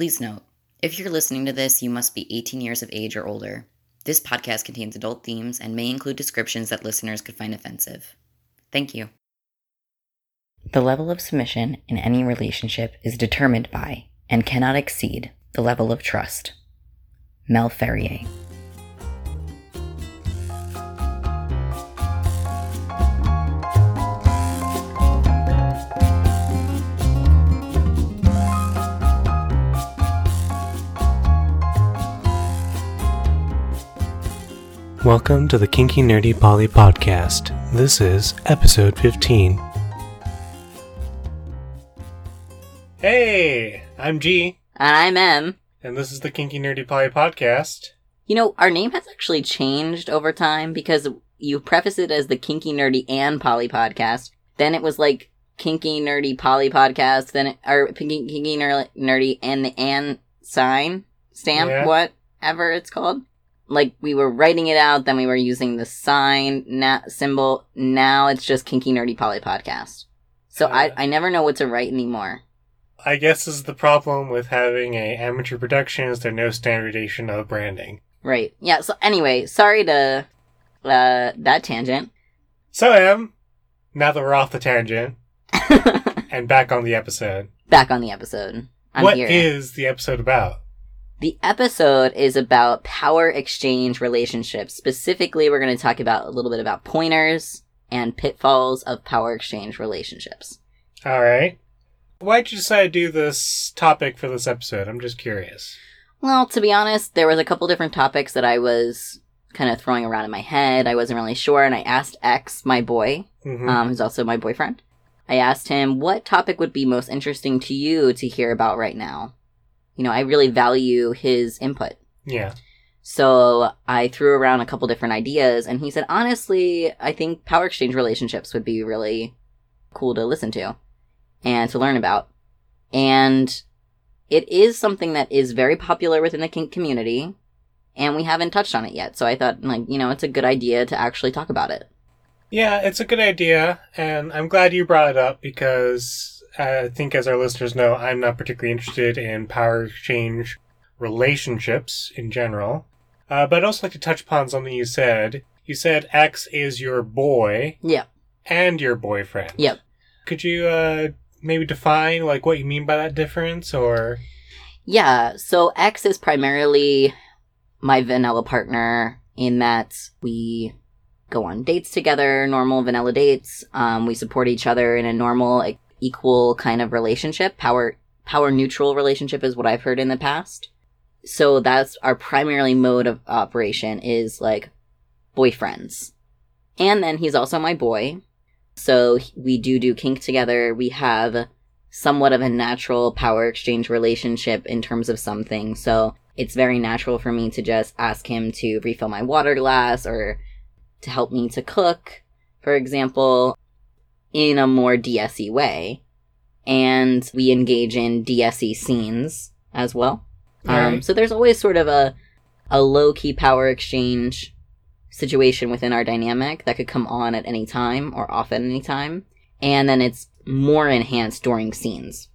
Please note, if you're listening to this, you must be 18 years of age or older. This podcast contains adult themes and may include descriptions that listeners could find offensive. Thank you. The level of submission in any relationship is determined by and cannot exceed the level of trust. Mel Ferrier. Welcome to the Kinky Nerdy Poly Podcast. This is episode 15. Hey, I'm G, And I'm M. and this is the Kinky Nerdy Poly Podcast. You know, our name has actually changed over time because you preface it as the Kinky Nerdy and Poly Podcast. Then it was like Kinky Nerdy Poly Podcast. Then it, or Kinky, Kinky Ner- Nerdy and the and sign stamp, Yeah. whatever it's called. Like we were writing it out, then we were using the sign na- symbol. Now it's just Kinky Nerdy Poly Podcast. So I, Uh. I never know what to write anymore. I guess this is the problem with having a amateur production is there no standardization of branding. Right. Yeah. So anyway, sorry to uh, that tangent. So M, now that we're off the tangent and back on the episode, Back on the episode. I'm what here. is the episode about? The episode is about power exchange relationships. Specifically, we're going to talk about a little bit about pointers and pitfalls of power exchange relationships. All right. Why'd you decide to do this topic for this episode? I'm just curious. Well, to be honest, there was a couple different topics that I was kind of throwing around in my head. I wasn't really sure, and I asked X, my boy, hmm um, who's also my boyfriend. I asked him what topic would be most interesting to you to hear about right now. You know, I really value his input. yeah. So I threw around a couple different ideas, and he said, honestly, I think power exchange relationships would be really cool to listen to and to learn about. And it is something that is very popular within the kink community, and we haven't touched on it yet. So I thought, like, you know, it's a good idea to actually talk about it. Yeah, it's a good idea, and I'm glad you brought it up because I think, as our listeners know, I'm not particularly interested in power exchange relationships in general. Uh, but I'd also like to touch upon something you said. You said X is your boy Yeah. and your boyfriend. Yep. Could you uh, maybe define like what you mean by that difference, or Yeah, so X is primarily my vanilla partner in that we go on dates together, normal vanilla dates. Um, we support each other in a normal, equal kind of relationship. Power power neutral relationship is what I've heard in the past. So that's our primarily mode of operation is like boyfriends. And then he's also my boy. So we do do kink together. We have somewhat of a natural power exchange relationship in terms of something. So it's very natural for me to just ask him to refill my water glass or to help me to cook, for example, in a more DSE way. And we engage in DSE scenes as well. Um, so there's always sort of a, a low key power exchange situation within our dynamic that could come on at any time or off at any time. And then it's more enhanced during scenes.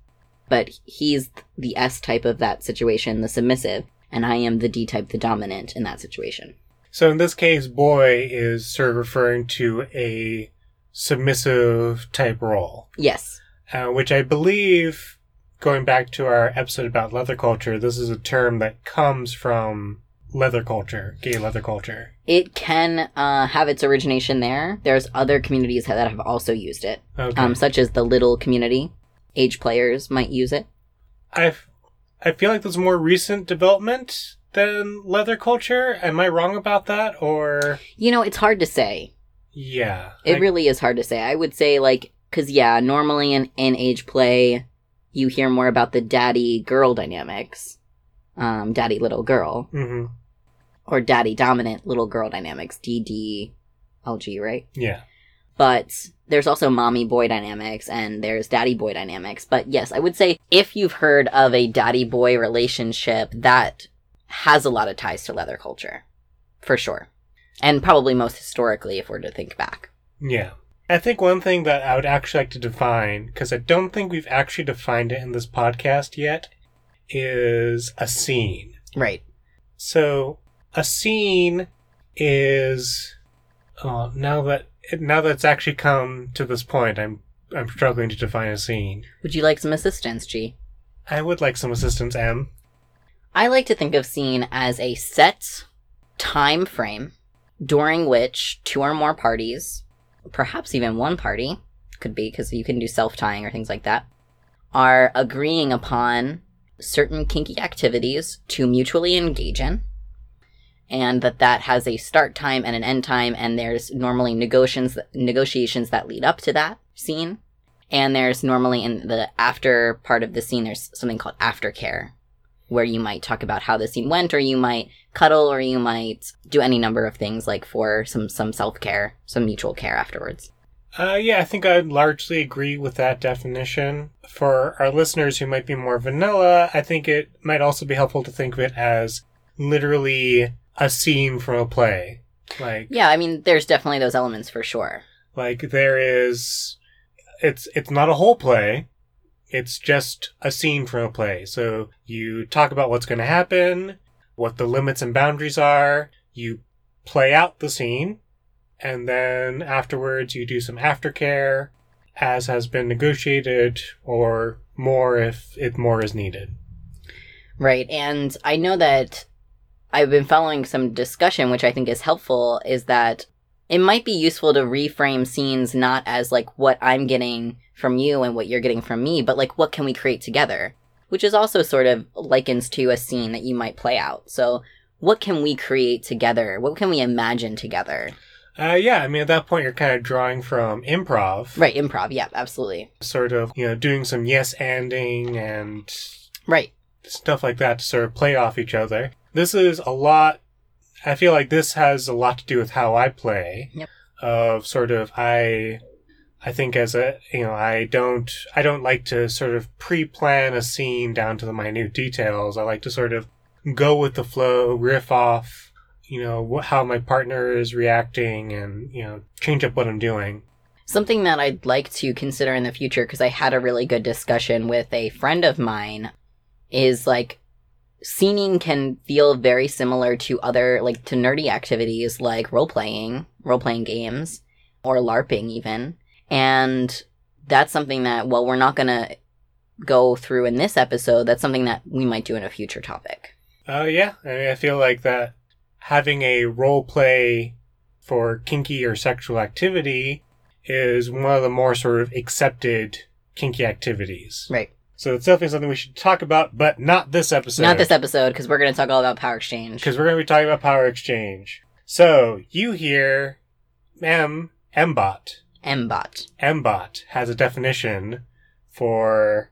But he's the S type of that situation, the submissive, and I am the D type, the dominant in that situation. so in this case, boy is sort of referring to a submissive type role. Yes. uh, which I believe, going back to our episode about leather culture, this is a term that comes from leather culture, gay leather culture. It can uh, have its origination there. There's other communities that have also used it, Okay. um, such as the little community. Age players might use it. I I feel like there's more recent development than leather culture. Am I wrong about that? Or You know, it's hard to say. Yeah, It I- really is hard to say. I would say, like, because, yeah, normally in, in age play, you hear more about the daddy girl dynamics, um, daddy little girl, Mhm. or daddy dominant little girl dynamics, DDLG, right? Yeah. But there's also mommy boy dynamics and there's daddy boy dynamics. But yes, I would say if you've heard of a daddy boy relationship, that has a lot of ties to leather culture. For sure. And probably most historically, if we're to think back. Yeah. I think one thing that I would actually like to define, because I don't think we've actually defined it in this podcast yet, is a scene. Right. So a scene is uh, now that now that it's actually come to this point, I'm I'm struggling to define a scene. Would you like some assistance, G? I would like some assistance, M. I like to think of scene as a set time frame during which two or more parties, perhaps even one party, could be because you can do self tying or things like that, are agreeing upon certain kinky activities to mutually engage in. And that that has a start time and an end time, and there's normally negotiations negotiations that lead up to that scene. And there's normally in the after part of the scene, there's something called aftercare, where you might talk about how the scene went, or you might cuddle, or you might do any number of things like for some some self care, some mutual care afterwards. Uh, yeah, I think I'd largely agree with that definition. For our listeners who might be more vanilla, I think it might also be helpful to think of it as literally a scene from a play. Like, Yeah, I mean, there's definitely those elements for sure. like there is, it's it's not a whole play. It's just a scene from a play. So you talk about what's going to happen, what the limits and boundaries are. You play out the scene, and then afterwards you do some aftercare, as has been negotiated, or more if if more is needed. Right. And I know that I've been following some discussion, which I think is helpful, is that it might be useful to reframe scenes not as like what I'm getting from you and what you're getting from me, but like what can we create together? Which is also sort of likens to a scene that you might play out. So what can we create together? What can we imagine together? Uh, yeah, I mean at that point you're kind of drawing from improv, Right, improv. Yeah, absolutely. sort of you know doing some yes anding and Right. stuff like that to sort of play off each other. This is a lot. I feel like this has a lot to do with how I play. Yep. Of sort of I, I think as a you know I don't I don't like to sort of pre-plan a scene down to the minute details. I like to sort of go with the flow, riff off, you know how my partner is reacting, and you know change up what I'm doing. Something that I'd like to consider in the future, because I had a really good discussion with a friend of mine, is like scening can feel very similar to other, like to nerdy activities like role playing, role playing games, or LARPing even. And that's something that, well, we're not going to go through in this episode. That's something that we might do in a future topic. Uh, yeah, I mean, I feel like that having a role play for kinky or sexual activity is one of the more sort of accepted kinky activities. Right. So it's definitely something we should talk about, but not this episode. Not this episode, because we're going to talk all about power exchange. Because we're going to be talking about power exchange. So you hear M, MBOT. MBOT. MBOT has a definition for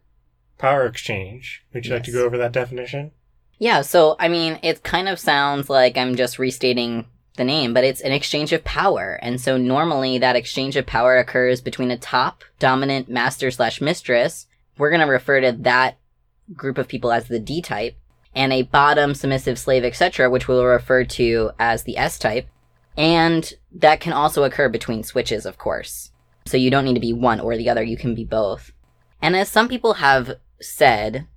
power exchange. Would you like to go over that definition? Yeah, so I mean, it kind of sounds like I'm just restating the name, but it's an exchange of power. And so normally that exchange of power occurs between a top dominant master slash mistress. We're going to refer to that group of people as the D type and a bottom submissive slave, etc., which we'll refer to as the S type. And that can also occur between switches, of course. So you don't need to be one or the other, you can be both. And as some people have said,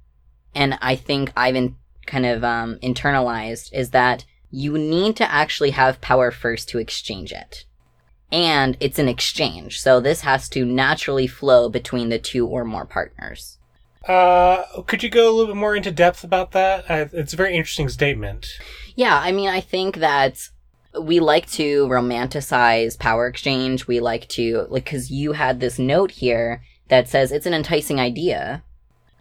and I think I've in, kind of um, internalized, is that you need to actually have power first to exchange it. And it's an exchange, so this has to naturally flow between the two or more partners. Uh, could you go a little bit more into depth about that? Uh, it's a very interesting statement. Yeah, I mean, I think that we like to romanticize power exchange. We like to, like, because you had this note here that says it's an enticing idea.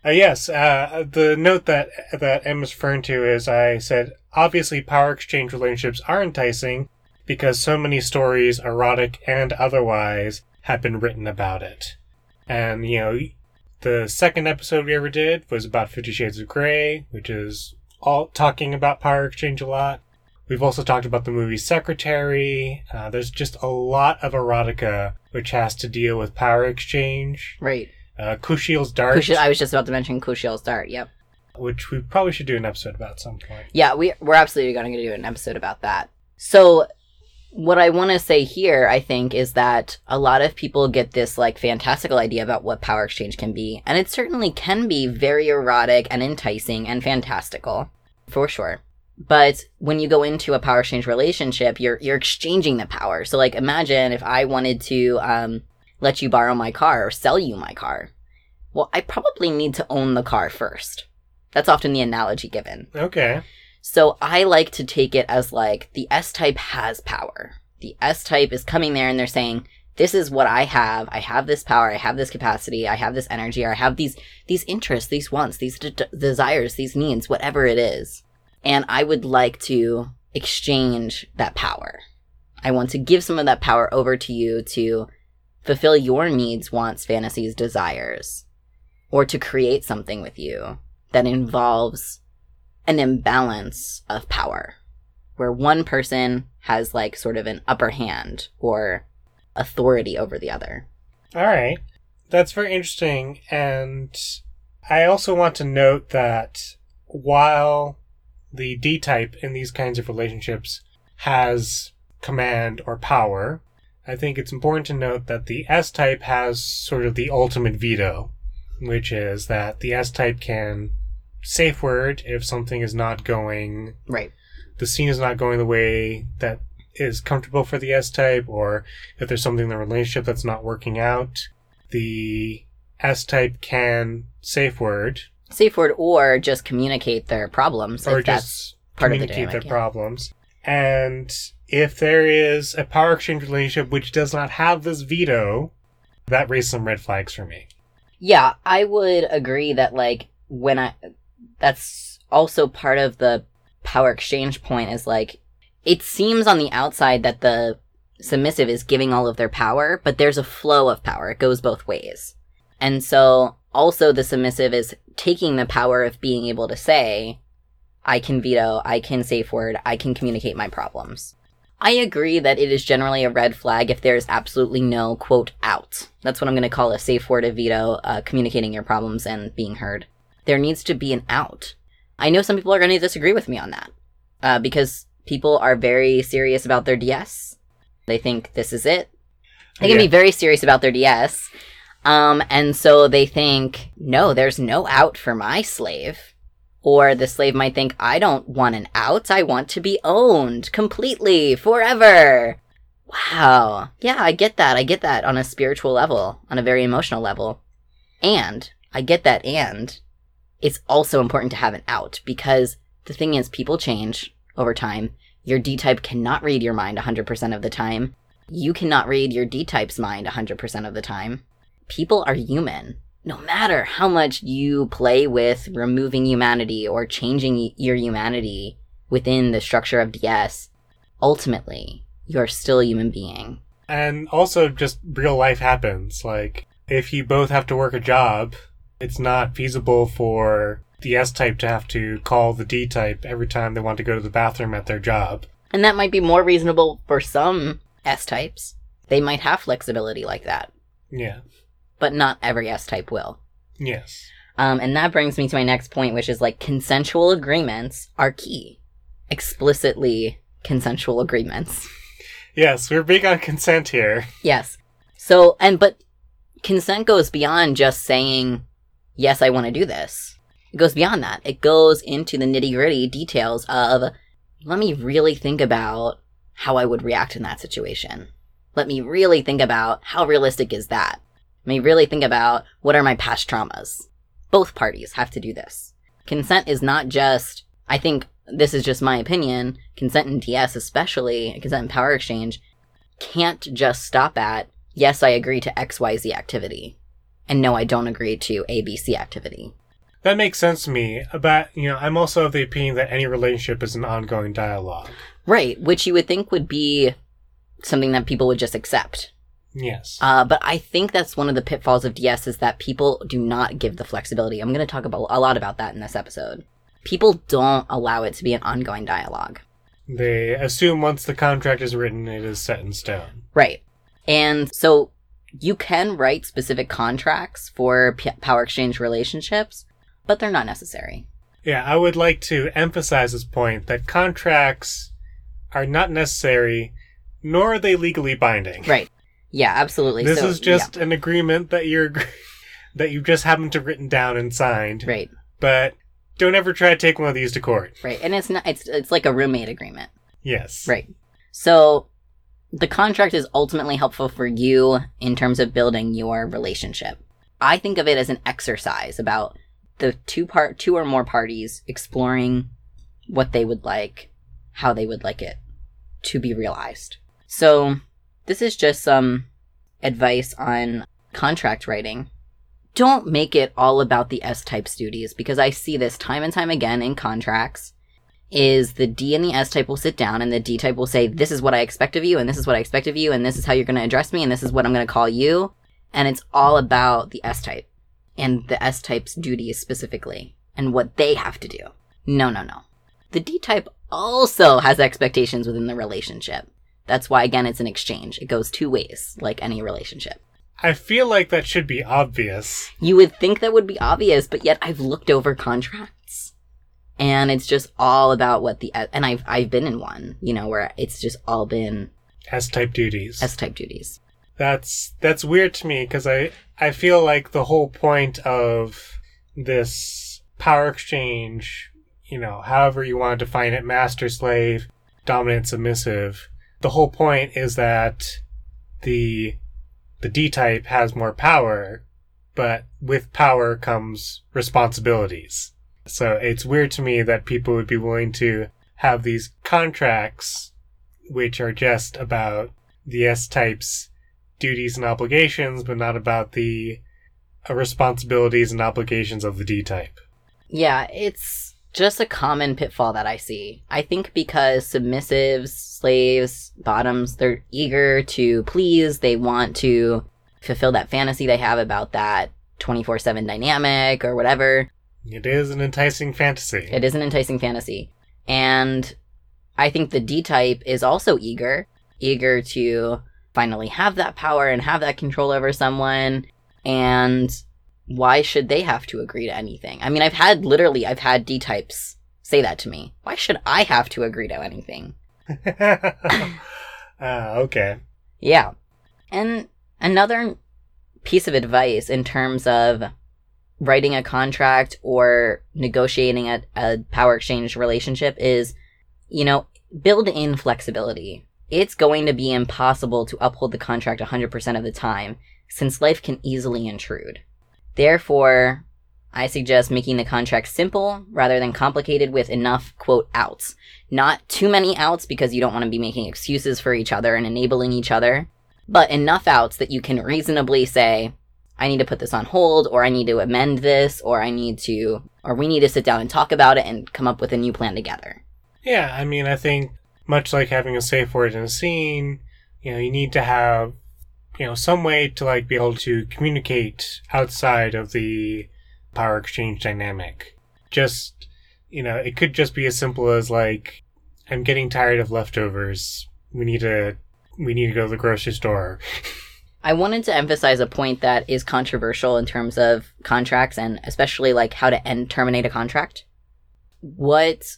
Uh, yes, uh, the note that that is referring to is I said obviously power exchange relationships are enticing because so many stories, erotic and otherwise, have been written about it. And you know, the second episode we ever did was about Fifty Shades of Grey, which is all talking about power exchange a lot. We've also talked about the movie Secretary. Uh, there's just a lot of erotica which has to deal with power exchange. Right. Uh, Kushiel's Dart. Kush- I was just about to mention Kushiel's Dart. Yep. which we probably should do an episode about at some point. Yeah, we we're absolutely going to do an episode about that. So what I want to say here, I think, is that a lot of people get this like fantastical idea about what power exchange can be, and it certainly can be very erotic and enticing and fantastical, for sure. But when you go into a power exchange relationship, you're you're exchanging the power. So like imagine if I wanted to um, let you borrow my car or sell you my car. Well, I probably need to own the car first. That's often the analogy given. Okay. So I like to take it as like the S type has power. The S type is coming there and they're saying, this is what I have. I have this power. I have this capacity. I have this energy. Or I have these, these interests, these wants, these de- desires, these needs, whatever it is. And I would like to exchange that power. I want to give some of that power over to you to fulfill your needs, wants, fantasies, desires, or to create something with you that involves an imbalance of power where one person has like sort of an upper hand or authority over the other. All right. That's very interesting. And I also want to note that while the D type in these kinds of relationships has command or power, I think it's important to note that the S type has sort of the ultimate veto, which is that the S type can safe word if something is not going Right. the scene is not going the way that is comfortable for the S type, or if there's something in the relationship that's not working out, the S type can safe word Safe word or just communicate their problems or if that's just part of the communicate their yeah. problems. And if there is a power exchange relationship which does not have this veto, that raises some red flags for me. Yeah, I would agree that like when I that's also part of the power exchange point is like it seems on the outside that the submissive is giving all of their power, but there's a flow of power. It goes both ways. And so also the submissive is taking the power of being able to say, I can veto, I can safe word, I can communicate my problems. I agree that it is generally a red flag if there is absolutely no quote out. That's what I'm going to call a safe word of veto, uh, communicating your problems and being heard. There needs to be an out. I know some people are going to disagree with me on that uh, because people are very serious about their DS. They think this is it. They can Yeah. be very serious about their DS. Um, and so they think, no, there's no out for my slave. Or the slave might think, I don't want an out. I want to be owned completely forever. Wow. Yeah, I get that. I get that on a spiritual level, on a very emotional level. And I get that. And it's also important to have an out because the thing is, people change over time. Your D type cannot read your mind 100% of the time. You cannot read your D type's mind 100% of the time. People are human. No matter how much you play with removing humanity or changing your humanity within the structure of DS, ultimately, you're still a human being. And also, just real life happens. Like, if you both have to work a job, it's not feasible for the S type to have to call the D type every time they want to go to the bathroom at their job. And that might be more reasonable for some S types. They might have flexibility like that, Yeah. But not every S type will. Yes. Um, and that brings me to my next point, which is like consensual agreements are key. Explicitly consensual agreements. Yes, we're big on consent here. Yes. So, and, but consent goes beyond just saying, yes, I want to do this. It goes beyond that. It goes into the nitty gritty details of, let me really think about how I would react in that situation. Let me really think about how realistic is that. Me really think about what are my past traumas. Both parties have to do this. Consent is not just, I think this is just my opinion, consent in DS especially, consent in power exchange, can't just stop at, yes, I agree to XYZ activity. And no, I don't agree to ABC activity. That makes sense to me. But, you know, I'm also of the opinion that any relationship is an ongoing dialogue. Right, which you would think would be something that people would just accept. Yes. Uh, but I think that's one of the pitfalls of DS is that people do not give the flexibility. I'm going to talk about a lot about that in this episode. People don't allow it to be an ongoing dialogue. They assume once the contract is written, it is set in stone. Right. And so you can write specific contracts for p- power exchange relationships, but they're not necessary. Yeah, I would like to emphasize this point that contracts are not necessary nor are they legally binding. Right. Yeah, absolutely. This So, is just an agreement that you're that you just happen to have written down and signed. right, But don't ever try to take one of these to court. right, and it's not. It's it's like a roommate agreement. Yes. Right. So the contract is ultimately helpful for you in terms of building your relationship. I think of it as an exercise about the two part two or more parties exploring what they would like, how they would like it to be realized. So this is just some advice on contract writing. Don't make it all about the S type duties because I see this time and time again in contracts is the D and the S type will sit down and the D type will say, This is what I expect of you, and this is what I expect of you, and this is how you're going to address me, and this is what I'm going to call you. And it's all about the S type and the S type's duties specifically and what they have to do. No, no, no. The D type also has expectations within the relationship. That's why, again, it's an exchange. It goes two ways, like any relationship. I feel like that should be obvious. You would think that would be obvious, but yet I've looked over contracts and it's just all about what the and I've I've been in one, you know, where it's just all been S type duties. S type duties. That's that's weird to me because I I feel like the whole point of this power exchange, you know, however you want to define it, master slave, dominant submissive, the whole point is that the the D type has more power, but with power comes responsibilities. So it's weird to me that people would be willing to have these contracts which are just about the S type's duties and obligations, but not about the uh, responsibilities and obligations of the D type. Yeah, it's just a common pitfall that I see. I think because submissives, slaves, bottoms, they're eager to please, they want to fulfill that fantasy they have about that 24 7 dynamic or whatever. It is an enticing fantasy. It is an enticing fantasy. And I think the D type is also eager, eager to finally have that power and have that control over someone. And why should they have to agree to anything? I mean, I've had literally, I've had D types say that to me. Why should I have to agree to anything? Ah, okay. Yeah. And another piece of advice in terms of writing a contract or negotiating a, a power exchange relationship is, you know, build in flexibility. It's going to be impossible to uphold the contract 100% of the time since life can easily intrude. Therefore, I suggest making the contract simple rather than complicated with enough, quote, outs. Not too many outs because you don't want to be making excuses for each other and enabling each other, but enough outs that you can reasonably say, I need to put this on hold, or I need to amend this, or I need to, or we need to sit down and talk about it and come up with a new plan together. Yeah, I mean, I think much like having a safe word in a scene, you know, you need to have, you know, some way to like be able to communicate outside of the power exchange dynamic. Just, you know, it could just be as simple as like, I'm getting tired of leftovers. We need to, we need to go to the grocery store. I wanted to emphasize a point that is controversial in terms of contracts and especially like how to end terminate a contract. What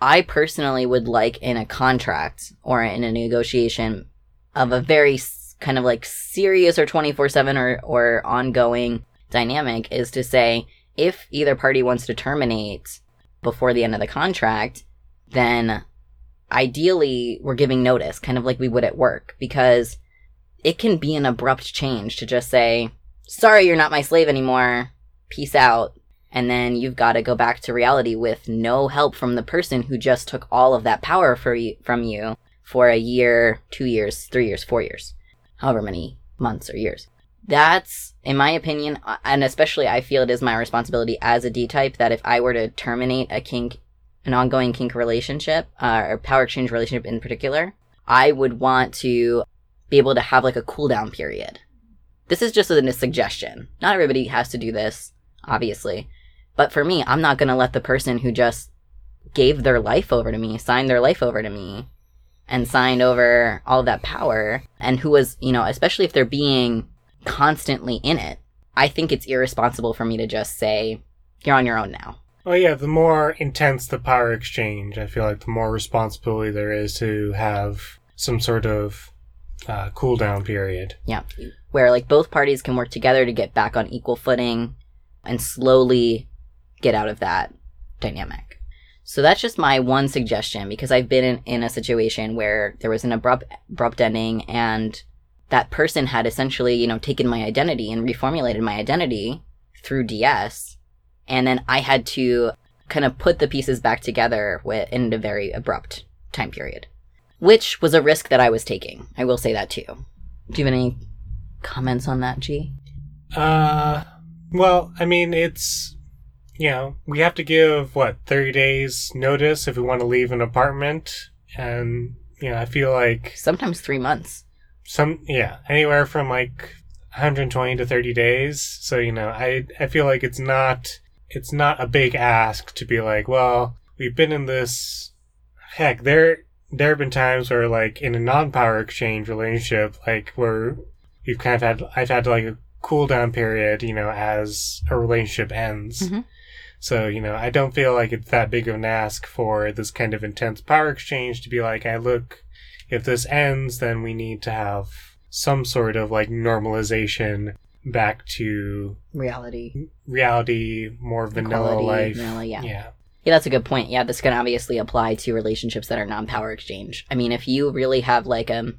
I personally would like in a contract or in a negotiation of a very kind of like serious or 24/7 or or ongoing dynamic is to say if either party wants to terminate before the end of the contract, then ideally we're giving notice kind of like we would at work because it can be an abrupt change to just say, sorry, you're not my slave anymore. Peace out. And then you've got to go back to reality with no help from the person who just took all of that power for you, from you for a year, two years, three years, four years, however many months or years. That's, in my opinion, uh, and especially I feel it is my responsibility as a D type that if I were to terminate a kink, an ongoing kink relationship, uh, or power exchange relationship in particular, I would want to be able to have like a cool down period. This is just a suggestion. Not everybody has to do this, obviously. But for me, I'm not going to let the person who just gave their life over to me, signed their life over to me, and signed over all that power, and who was, you know, especially if they're being constantly in it, I think it's irresponsible for me to just say, you're on your own now. Well, yeah, the more intense the power exchange, I feel like the more responsibility there is to have some sort of uh, cool down period. Yeah. Where like both parties can work together to get back on equal footing and slowly get out of that dynamic. So that's just my one suggestion because I've been in, in a situation where there was an abrupt abrupt ending and that person had essentially, you know, taken my identity and reformulated my identity through DS. And then I had to kind of put the pieces back together with, in a very abrupt time period, which was a risk that I was taking. I will say that too. Do you have any comments on that, G? Uh, well, I mean, it's, you know, we have to give, what, 30 days notice if we want to leave an apartment. And, you know, I feel like Sometimes three months. some, yeah, anywhere from like 120 to 30 days. So, you know, I, I feel like it's not, it's not a big ask to be like, well, we've been in this, heck, there, there have been times where like in a non-power exchange relationship, like where you've kind of had, I've had like a cool down period, you know, as a relationship ends. Mhm. So, you know, I don't feel like it's that big of an ask for this kind of intense power exchange to be like, I look, if this ends, then we need to have some sort of like normalization back to Reality. reality, more vanilla Equality, life. vanilla, yeah. yeah. Yeah, that's a good point. Yeah, this can obviously apply to relationships that are non-power exchange. I mean, if you really have like um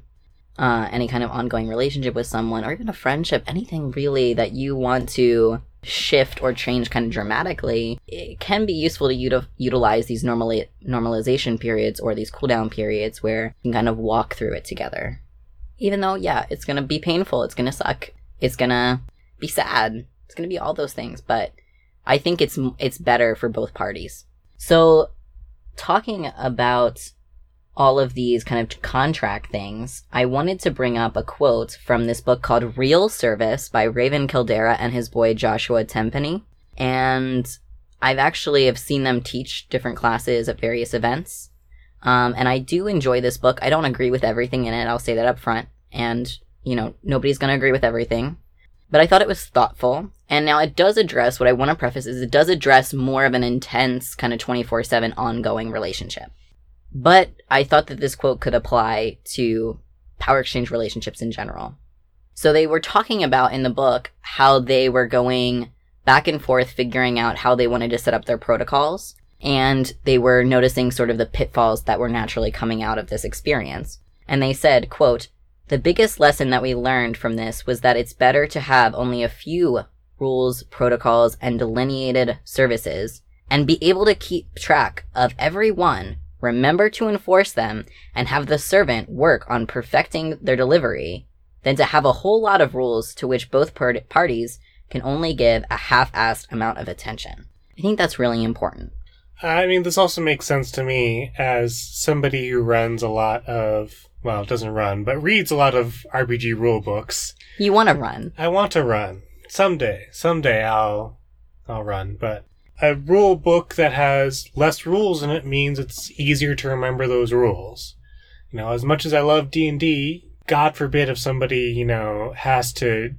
uh, any kind of ongoing relationship with someone, or even a friendship, anything really that you want to shift or change kind of dramatically, it can be useful to uti- utilize these normali- normalization periods or these cool down periods where you can kind of walk through it together. Even though, yeah, it's gonna be painful, it's gonna suck, it's gonna be sad, it's gonna be all those things, but I think it's it's better for both parties. So, talking about all of these kind of contract things, I wanted to bring up a quote from this book called Real Service by Raven Kaldera and his boy Joshua Tenpenny. And I've actually have seen them teach different classes at various events. Um, and I do enjoy this book. I don't agree with everything in it. I'll say that up front. And, you know, nobody's going to agree with everything. But I thought it was thoughtful. And now it does address what I want to preface is it does address more of an intense kind of 24 7 ongoing relationship. But I thought that this quote could apply to power exchange relationships in general. So they were talking about in the book how they were going back and forth figuring out how they wanted to set up their protocols. And they were noticing sort of the pitfalls that were naturally coming out of this experience. And they said, quote, the biggest lesson that we learned from this was that it's better to have only a few rules, protocols, and delineated services and be able to keep track of every one, remember to enforce them, and have the servant work on perfecting their delivery than to have a whole lot of rules to which both par- parties can only give a half-assed amount of attention. I think that's really important. I mean, this also makes sense to me as somebody who runs a lot of, well, doesn't run, but reads a lot of RPG rule books. You want to run. I want to run. Someday. Someday I'll, I'll run, but a rule book that has less rules in it means it's easier to remember those rules. You know, as much as I love D&D, God forbid if somebody, you know, has to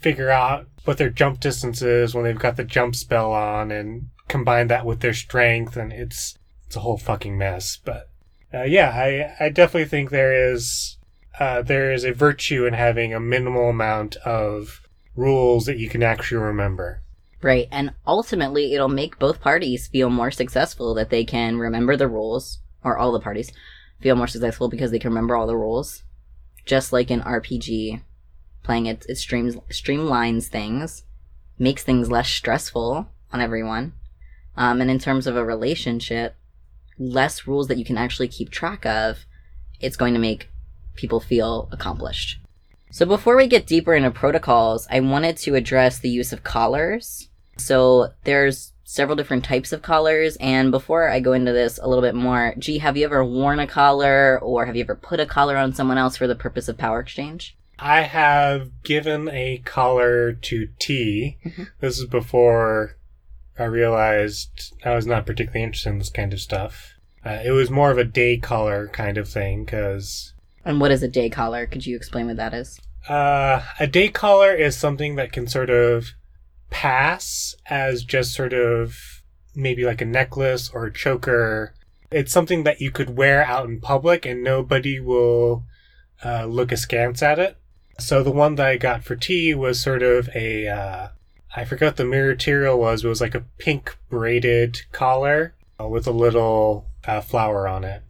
figure out what their jump distance is when they've got the jump spell on and combine that with their strength and it's it's a whole fucking mess. But uh, yeah, I I definitely think there is uh, there is a virtue in having a minimal amount of rules that you can actually remember. Right. And ultimately, it'll make both parties feel more successful that they can remember the rules, or all the parties feel more successful because they can remember all the rules. Just like in RPG, playing it, it streams, streamlines things, makes things less stressful on everyone. Um, and in terms of a relationship, less rules that you can actually keep track of, it's going to make people feel accomplished. So before we get deeper into protocols, I wanted to address the use of collars. So there's several different types of collars, and before I go into this a little bit more, G, have you ever worn a collar, or have you ever put a collar on someone else for the purpose of power exchange? I have given a collar to T. Mhm. This is before I realized I was not particularly interested in this kind of stuff. Uh, it was more of a day collar kind of thing because And what is a day collar? Could you explain what that is? uh, a day collar is something that can sort of pass as just sort of maybe like a necklace or a choker It's something that you could wear out in public and nobody will uh, look askance at it. So the one that I got for T was sort of a, uh, I forgot the material was, but it was like a pink braided collar uh, with a little uh, flower on it.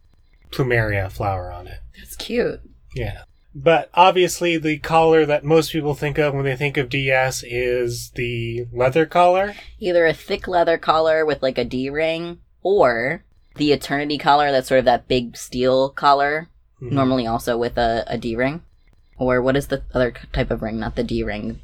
Plumeria flower on it. That's cute. Yeah. But obviously, the collar that most people think of when they think of DS is the leather collar. Either a thick leather collar with like a D ring, or the Eternity collar that's sort of that big steel collar, Mhm. normally also with a, a D ring. Or what is the other type of ring? Not the D ring,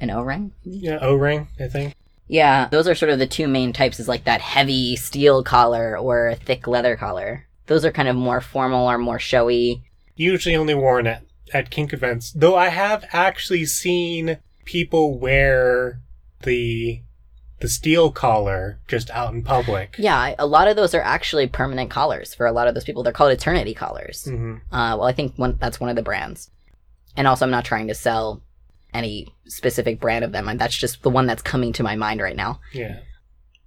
an O ring? Yeah, O ring, I think. Yeah, those are sort of the two main types is like that heavy steel collar or a thick leather collar. Those are kind of more formal or more showy. Usually only worn at, at kink events. Though I have actually seen people wear the the steel collar just out in public. Yeah, a lot of those are actually permanent collars for a lot of those people. They're called eternity collars. hmm Uh, well, I think one, that's one of the brands. And also, I'm not trying to sell any specific brand of them. and That's just the one that's coming to my mind right now. Yeah.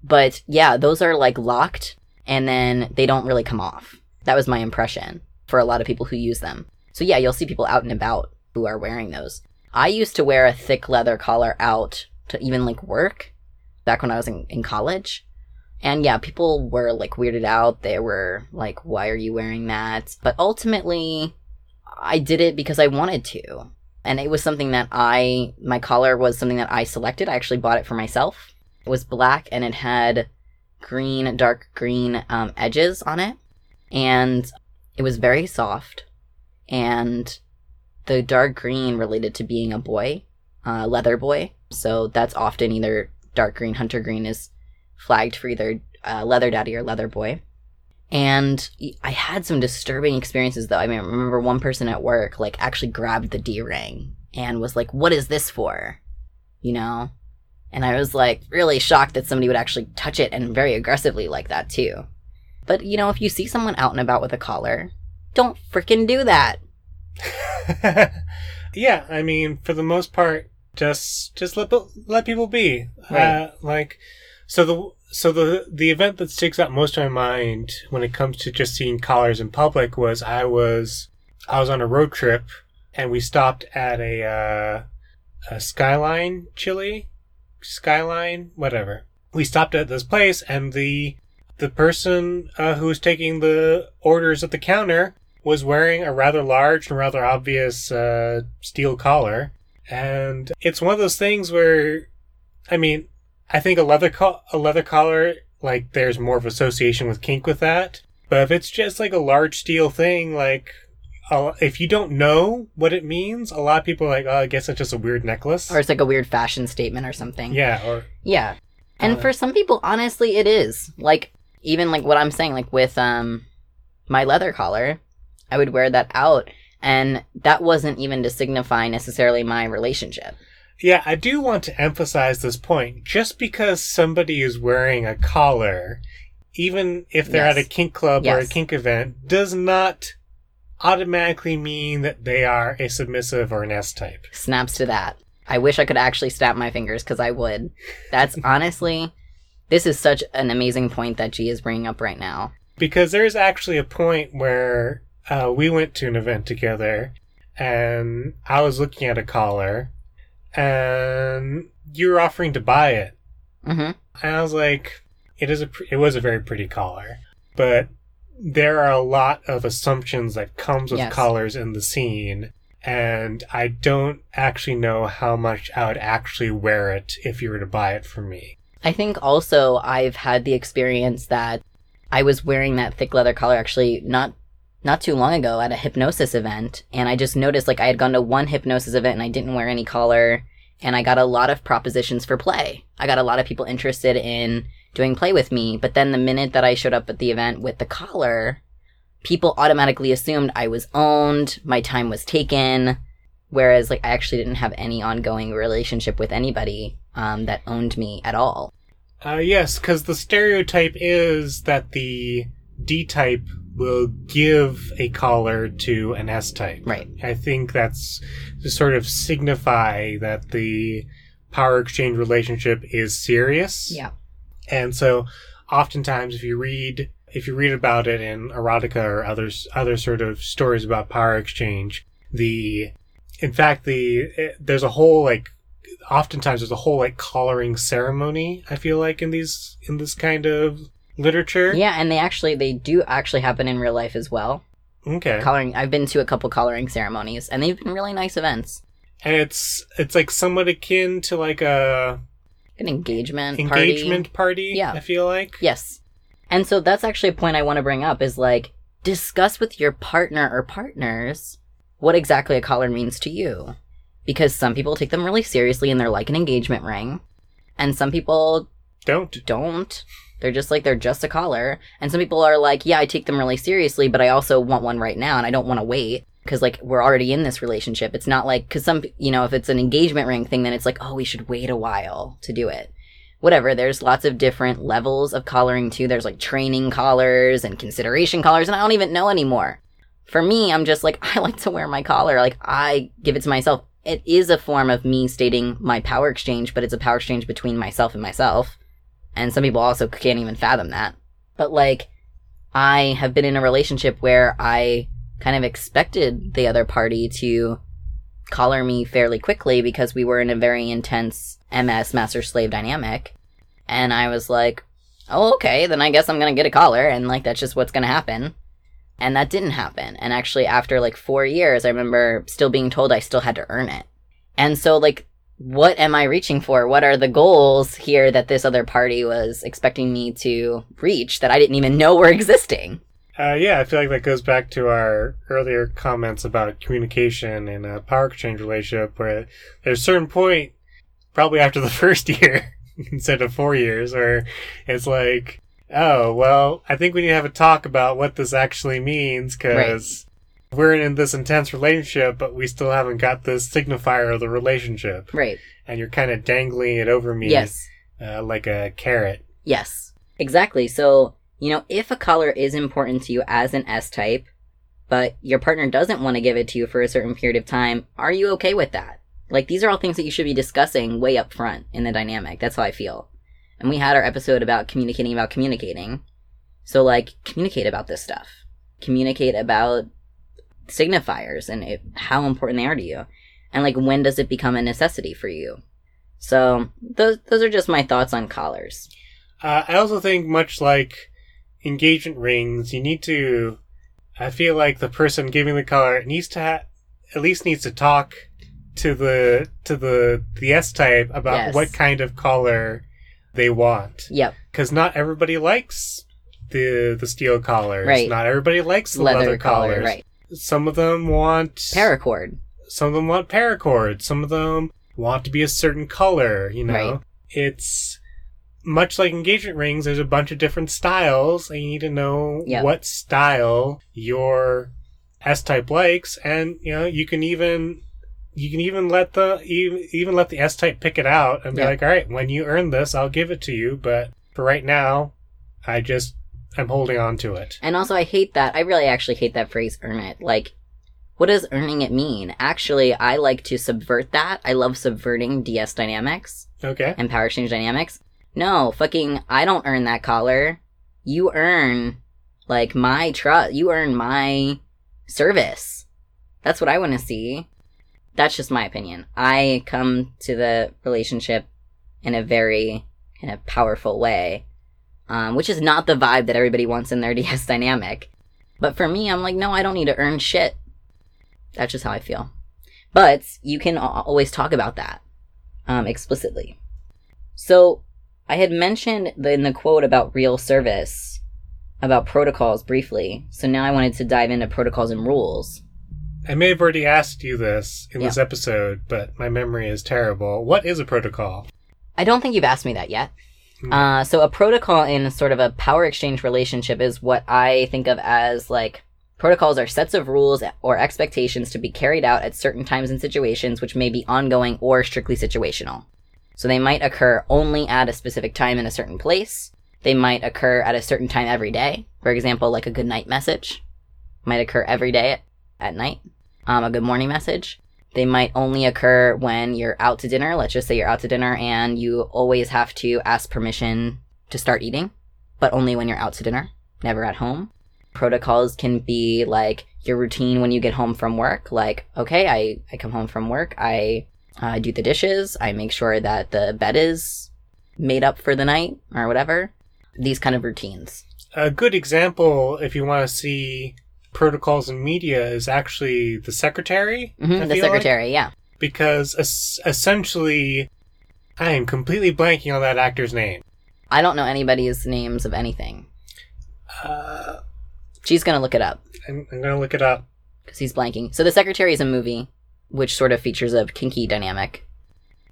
But yeah, those are like locked and then they don't really come off. That was my impression for a lot of people who use them. So yeah, you'll see people out and about who are wearing those. I used to wear a thick leather collar out to even like work back when I was in, in college. And yeah, people were like weirded out. They were like, why are you wearing that? But ultimately, I did it because I wanted to. And it was something that I, my collar was something that I selected. I actually bought it for myself. It was black and it had green, dark green um, edges on it. And it was very soft. And the dark green related to being a boy, uh, leather boy. So that's often either dark green, hunter green is flagged for either uh, leather daddy or leather boy. And I had some disturbing experiences though. I mean, I remember one person at work like actually grabbed the D ring and was like, "What is this for?" You know, and I was like really shocked that somebody would actually touch it and very aggressively like that too. But you know, if you see someone out and about with a collar, don't freaking do that. yeah, I mean, for the most part, just just let let people be. Right. Uh, like, so the so the the event that sticks out most in my mind when it comes to just seeing collars in public was I was I was on a road trip and we stopped at a uh, a Skyline Chili, Skyline whatever. We stopped at this place and the the person uh, who was taking the orders at the counter was wearing a rather large and rather obvious uh, steel collar, and it's one of those things where, I mean, I think a leather co- a leather collar like there's more of association with kink with that, but if it's just like a large steel thing, like. uh, If you don't know what it means, a lot of people are like, "Oh, I guess it's just a weird necklace." Or it's like a weird fashion statement or something. yeah, or Yeah. And Uh, for some people, honestly, it is. Like, even like what I'm saying, like with um my leather collar, I would wear that out. And that wasn't even to signify necessarily my relationship. Yeah, I do want to emphasize this point. Just because somebody is wearing a collar, even if they're Yes. at a kink club or a kink event, does not automatically mean that they are a submissive or an S type. Snaps to that. I wish I could actually snap my fingers because I would. That's honestly, this is such an amazing point that G is bringing up right now. Because there's actually a point where uh, we went to an event together and I was looking at a collar and you were offering to buy it. hmm And I was like, it is a pr- it was a very pretty collar, but there are a lot of assumptions that comes with Yes. collars in the scene, and I don't actually know how much I would actually wear it if you were to buy it for me. I think also I've had the experience that I was wearing that thick leather collar actually not not too long ago at a hypnosis event and I just noticed like I had gone to one hypnosis event and I didn't wear any collar and I got a lot of propositions for play. I got a lot of people interested in doing play with me, but then the minute that I showed up at the event with the collar, people automatically assumed I was owned, my time was taken, whereas like I actually didn't have any ongoing relationship with anybody um, that owned me at all. Uh, yes, because the stereotype is that the D type will give a collar to an S type. Right. I think that's to sort of signify that the power exchange relationship is serious. Yeah. And so, oftentimes, if you read if you read about it in erotica or others other sort of stories about power exchange, the in fact the it, there's a whole like oftentimes there's a whole like collaring ceremony. I feel like in these in this kind of literature. Yeah, and they actually they do actually happen in real life as well. Okay. Collaring I've been to a couple collaring ceremonies and they've been really nice events. And it's it's like somewhat akin to like a An engagement party. engagement party. Yeah. I feel like. Yes. And so that's actually a point I want to bring up is like discuss with your partner or partners what exactly a collar means to you. Because some people take them really seriously and they're like an engagement ring. And some people Don't. don't. They're just like they're just a collar. And some people are like, yeah, I take them really seriously, but I also want one right now and I don't want to wait because like we're already in this relationship. It's not like cuz some you know, if it's an engagement ring thing then it's like, oh, we should wait a while to do it. Whatever, there's lots of different levels of collaring too. There's like training collars and consideration collars and I don't even know anymore. For me, I'm just like I like to wear my collar. Like I give it to myself. It is a form of me stating my power exchange, but it's a power exchange between myself and myself. And some people also can't even fathom that. But like, I have been in a relationship where I kind of expected the other party to collar me fairly quickly because we were in a very intense MS master slave dynamic. And I was like, oh, okay, then I guess I'm gonna get a collar, and like, that's just what's gonna happen. And that didn't happen. And actually, after like four years, I remember still being told I still had to earn it. And so, like, what am I reaching for? What are the goals here that this other party was expecting me to reach that I didn't even know were existing? Uh, yeah, I feel like that goes back to our earlier comments about communication in a power exchange relationship, where there's a certain point, probably after the first year, instead of four years, where it's like, oh, well, I think we need to have a talk about what this actually means, because we're in this intense relationship, but we still haven't got this signifier of the relationship. Right. And you're kind of dangling it over me Yes. uh, like a carrot. Yes. Exactly. So, you know, if a color is important to you as an S type, but your partner doesn't want to give it to you for a certain period of time, are you okay with that? Like, these are all things that you should be discussing way up front in the dynamic. That's how I feel. And we had our episode about communicating about communicating. So, like, communicate about this stuff. Communicate about signifiers and it, how important they are to you. And, like, when does it become a necessity for you? So, those, those are just my thoughts on collars. Uh, I also think, much like engagement rings, you need to. I feel like the person giving the collar needs to ha- at least needs to talk to the to the the S type about Yes. what kind of collar they want, Yep. because not everybody likes the the steel collars. Right. Not everybody likes the leather, leather, collar, collars. right? Some of them want Paracord, some of them want paracord. Some of them want to be a certain color. You know, Right. it's much like engagement rings. There's a bunch of different styles, and you need to know Yeah. what style your S type likes, and you know you can even you can even let the even, even let the S type pick it out and be Yeah. like, all right, when you earn this, I'll give it to you, but for right now, I just I'm holding on to it. and also I hate that. I really actually hate that phrase "earn it." Like, what does earning it mean? Actually, I like to subvert that. I love subverting DS dynamics Okay. and power exchange dynamics. No, fucking, I don't earn that collar. You earn like my trust. You earn my service. That's what I want to see. That's just my opinion. I come to the relationship in a very kind of powerful way, um, which is not the vibe that everybody wants in their DS dynamic. But for me, I'm like, no, I don't need to earn shit. That's just how I feel. But you can always talk about that um, explicitly. So I had mentioned in the quote about real service about protocols briefly. So now I wanted to dive into protocols and rules. I may have already asked you this in this episode, but my memory is terrible. What is a protocol? I don't think you've asked me that yet. Hmm. Uh, so a protocol in sort of a power exchange relationship is what I think of as like protocols are sets of rules or expectations to be carried out at certain times and situations which may be ongoing or strictly situational. So they might occur only at a specific time in a certain place. They might occur at a certain time every day. For example, like a good night message might occur every day at, at night. Um, a good morning message. They might only occur when you're out to dinner. Let's just say you're out to dinner and you always have to ask permission to start eating, but only when you're out to dinner. never at home. Protocols can be like your routine when you get home from work. Like, okay, I, I come home from work, I uh, do the dishes, I make sure that the bed is made up for the night or whatever. These kind of routines. A good example, if you want to see protocols and media, is actually the secretary. hmm the feel like. secretary, yeah. because es- essentially, I am completely blanking on that actor's name. I don't know anybody's names of anything. Uh, She's gonna look it up I'm, I'm gonna look it up. because he's blanking. So the secretary is a movie which sort of features a kinky dynamic.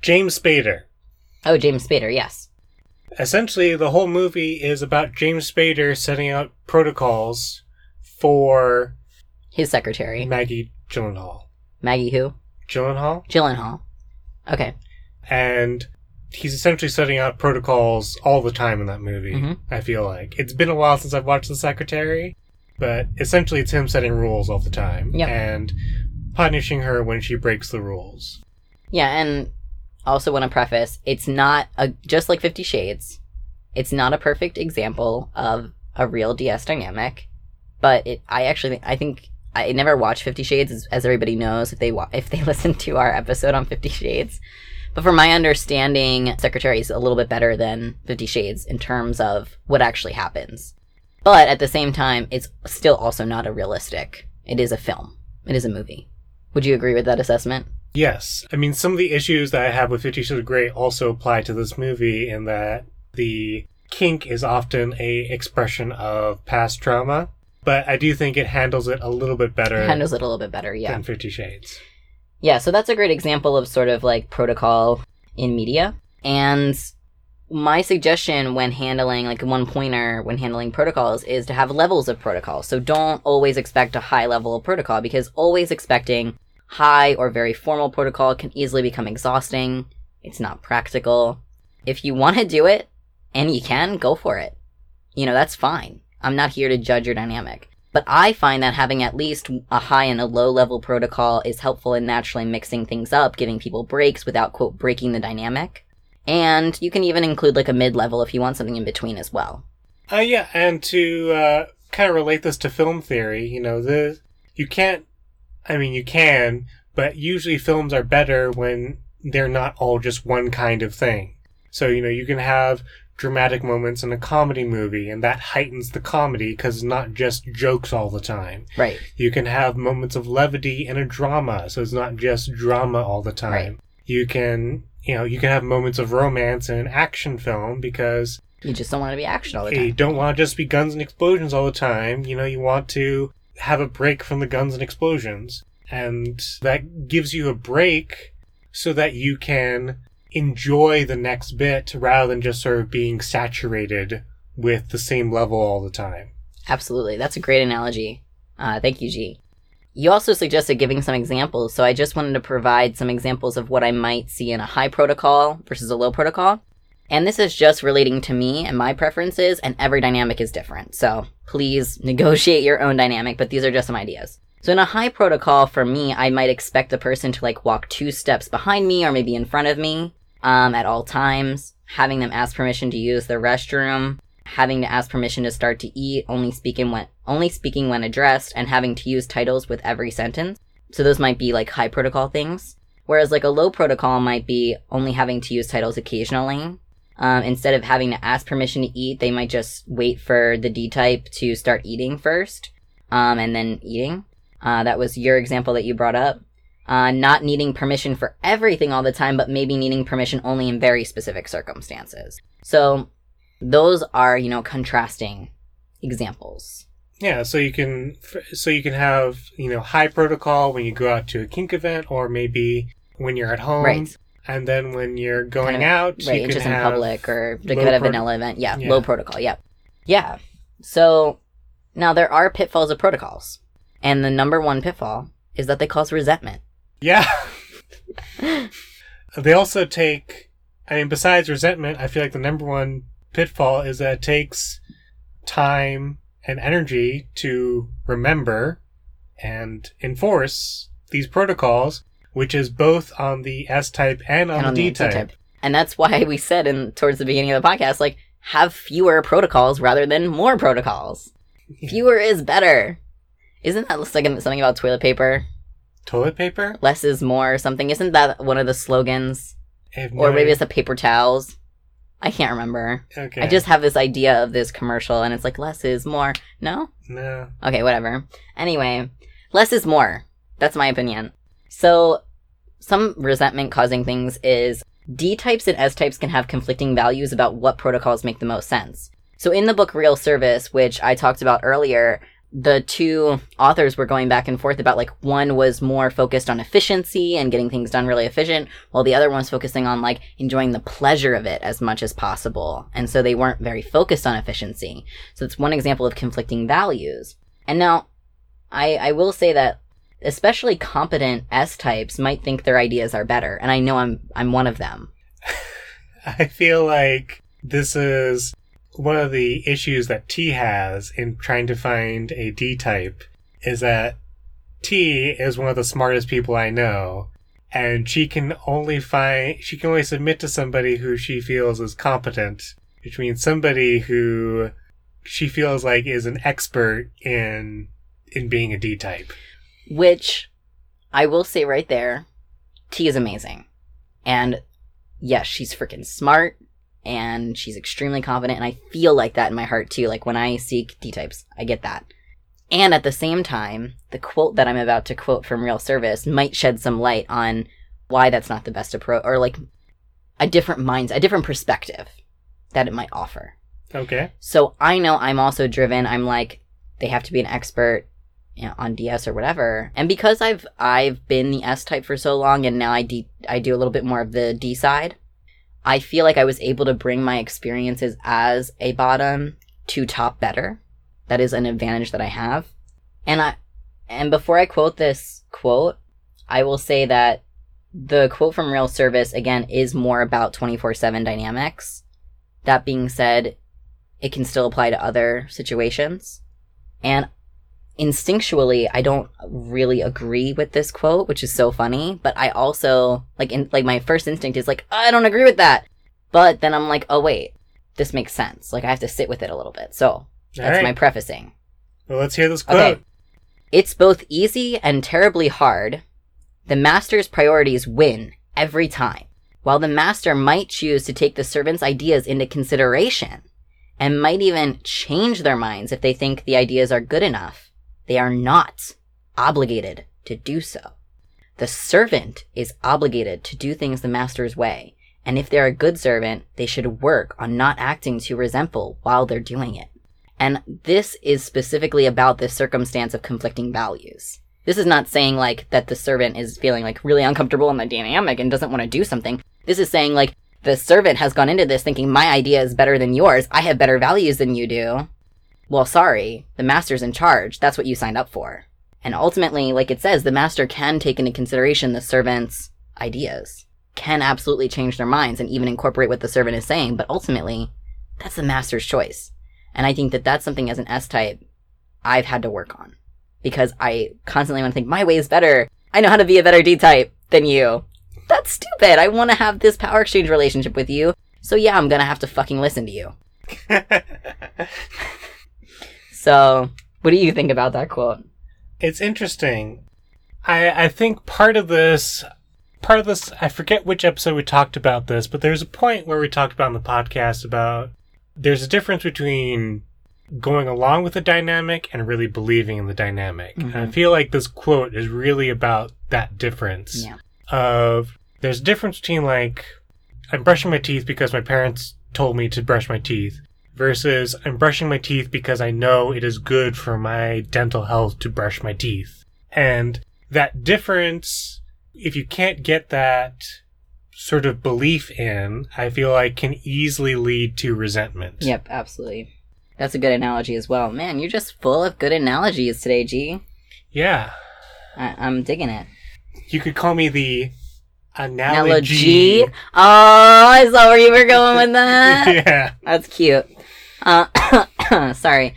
James Spader. Oh, James Spader, yes. Essentially, the whole movie is about James Spader setting out protocols for His secretary. Maggie Gyllenhaal. Maggie who? Gyllenhaal? Gyllenhaal. Okay. And he's essentially setting out protocols all the time in that movie, Mhm. I feel like. It's been a while since I've watched The Secretary, but essentially it's him setting rules all the time Yep. and punishing her when she breaks the rules. Yeah, and also want to preface, it's not a just like 50 Shades. It's not a perfect example of a real DS dynamic, but it I actually I think I never watched 50 Shades as, as everybody knows if they wa- if they listen to our episode on 50 Shades. But from my understanding, Secretary is a little bit better than 50 Shades in terms of what actually happens. But at the same time, it's still also not a realistic. It is a film. It is a movie. Would you agree with that assessment? Yes. I mean, some of the issues that I have with Fifty Shades of Grey also apply to this movie in that the kink is often a expression of past trauma, but I do think it handles it a little bit better Handles it a little bit better, yeah. than Fifty Shades. Yeah, so that's a great example of sort of like protocol in media. And my suggestion when handling, like one pointer when handling protocols, is to have levels of protocol. So don't always expect a high level of protocol because always expecting high or very formal protocol can easily become exhausting. It's not practical. If you want to do it and you can, go for it. You know, that's fine. I'm not here to judge your dynamic. But I find that having at least a high and a low level protocol is helpful in naturally mixing things up, giving people breaks without, quote, breaking the dynamic. And you can even include like a mid level if you want something in between as well. Uh, yeah, and to uh, kind of relate this to film theory, you know, the you can't. I mean, you can, but usually films are better when they're not all just one kind of thing. So you know, you can have dramatic moments in a comedy movie, and that heightens the comedy because it's not just jokes all the time. Right. You can have moments of levity in a drama, so it's not just drama all the time. Right. You can, you know, you can have moments of romance in an action film because You just don't want to be action all the you time. don't want to just be guns and explosions all the time. You know, you want to have a break from the guns and explosions. And that gives you a break so that you can enjoy the next bit rather than just sort of being saturated with the same level all the time. Absolutely. That's a great analogy. Uh, thank you, G. You also suggested giving some examples, so I just wanted to provide some examples of what I might see in a high protocol versus a low protocol. And this is just relating to me and my preferences, and every dynamic is different. So please negotiate your own dynamic, but these are just some ideas. So in a high protocol, for me, I might expect the person to like walk two steps behind me or maybe in front of me um, at all times, having them ask permission to use the restroom, having to ask permission to start to eat, only speaking when only speaking when addressed, and having to use titles with every sentence. So those might be like high protocol things. Whereas like a low protocol might be only having to use titles occasionally. Um, instead of having to ask permission to eat, they might just wait for the D type to start eating first, um, and then eating. Uh, that was your example that you brought up. Uh, not needing permission for everything all the time, but maybe needing permission only in very specific circumstances. So those are, you know, contrasting examples. Yeah, so you can so you can have you know high protocol when you go out to a kink event, or maybe when you're at home, Right. and then when you're going Kind of- out, right, you can just in public or like at a vanilla event. Yeah, Yeah. low protocol. Yeah, yeah. So now there are pitfalls of protocols, and the number one pitfall is that they cause resentment. Yeah. they also take, I mean, besides resentment, I feel like the number one pitfall is that it takes time and energy to remember and enforce these protocols, which is both on the S type and on and the on D type. D-type. And that's why we said in towards the beginning of the podcast, like have fewer protocols rather than more protocols. Fewer is better. Isn't that like something about toilet paper? Toilet paper? Less is more or something. Isn't that one of the slogans? No Or maybe it's the paper towels. I can't remember. Okay. I just have this idea of this commercial and it's like less is more. No? no. Okay, whatever. Anyway, less is more. That's my opinion. So, some resentment causing things is D types and S types can have conflicting values about what protocols make the most sense. So, in the book Real Service, which I talked about earlier, the two authors were going back and forth about like one was more focused on efficiency and getting things done really efficient, while the other one was focusing on like enjoying the pleasure of it as much as possible. And so they weren't very focused on efficiency. So it's one example of conflicting values. And now, I, I will say that especially competent S types might think their ideas are better, and I know I'm I'm one of them. I feel like this is one of the issues that T has in trying to find a D type is that T is one of the smartest people I know, and she can only find she can only submit to somebody who she feels is competent, which means somebody who she feels like is an expert in in being a D type. Which I will say right there, T is amazing. And yes, she's freaking smart and she's extremely confident and I feel like that in my heart too. Like when I seek D types, I get that. And at the same time, the quote that I'm about to quote from Real Service might shed some light on why that's not the best approach or like a different minds, a different perspective that it might offer. Okay. So I know I'm also driven. I'm like, they have to be an expert you know, on DS or whatever. And because I've I've been the S type for so long, and now I D, I do a little bit more of the D side. I feel like I was able to bring my experiences as a bottom to top better. That is an advantage that I have. And I and before I quote this quote, I will say that the quote from Real Service again is more about 24/7 dynamics. That being said, it can still apply to other situations. And instinctually, I don't really agree with this quote, which is so funny, but I also like in like my first instinct is like, I don't agree with that. But then I'm like, oh wait, this makes sense. Like I have to sit with it a little bit. So that's right. my prefacing. well, let's hear this quote. Okay. It's both easy and terribly hard. The master's priorities win every time. While the master might choose to take the servant's ideas into consideration and might even change their minds if they think the ideas are good enough, they are not obligated to do so. The servant is obligated to do things the master's way, and if they're a good servant, they should work on not acting too resentful while they're doing it. And this is specifically about this circumstance of conflicting values. This is not saying like that the servant is feeling like really uncomfortable in the dynamic and doesn't want to do something. This is saying like the servant has gone into this thinking my idea is better than yours. I have better values than you do. Well, sorry, the master's in charge. That's what you signed up for. And ultimately, like it says, the master can take into consideration the servant's ideas, can absolutely change their minds and even incorporate what the servant is saying, but ultimately, that's the master's choice. And I think that that's something as an S type I've had to work on because I constantly want to think my way is better. I know how to be a better D type than you. That's stupid. I want to have this power exchange relationship with you. So yeah, I'm going to have to fucking listen to you. So, what do you think about that quote? it's interesting. I I think part of this part of this I forget which episode we talked about this, but there's a point where we talked about in the podcast about there's a difference between going along with the dynamic and really believing in the dynamic. And I mm-hmm. feel like this quote is really about that difference Yeah. of there's a difference between like I'm brushing my teeth because my parents told me to brush my teeth versus I'm brushing my teeth because I know it is good for my dental health to brush my teeth. And that difference, if you can't get that sort of belief in, I feel like can easily lead to resentment. Yep, absolutely. That's a good analogy as well. Man, you're just full of good analogies today, G. Yeah. I- I'm digging it. You could call me the analogy. Analogy. Oh, I saw where you were going with that. yeah. That's cute. Uh, sorry.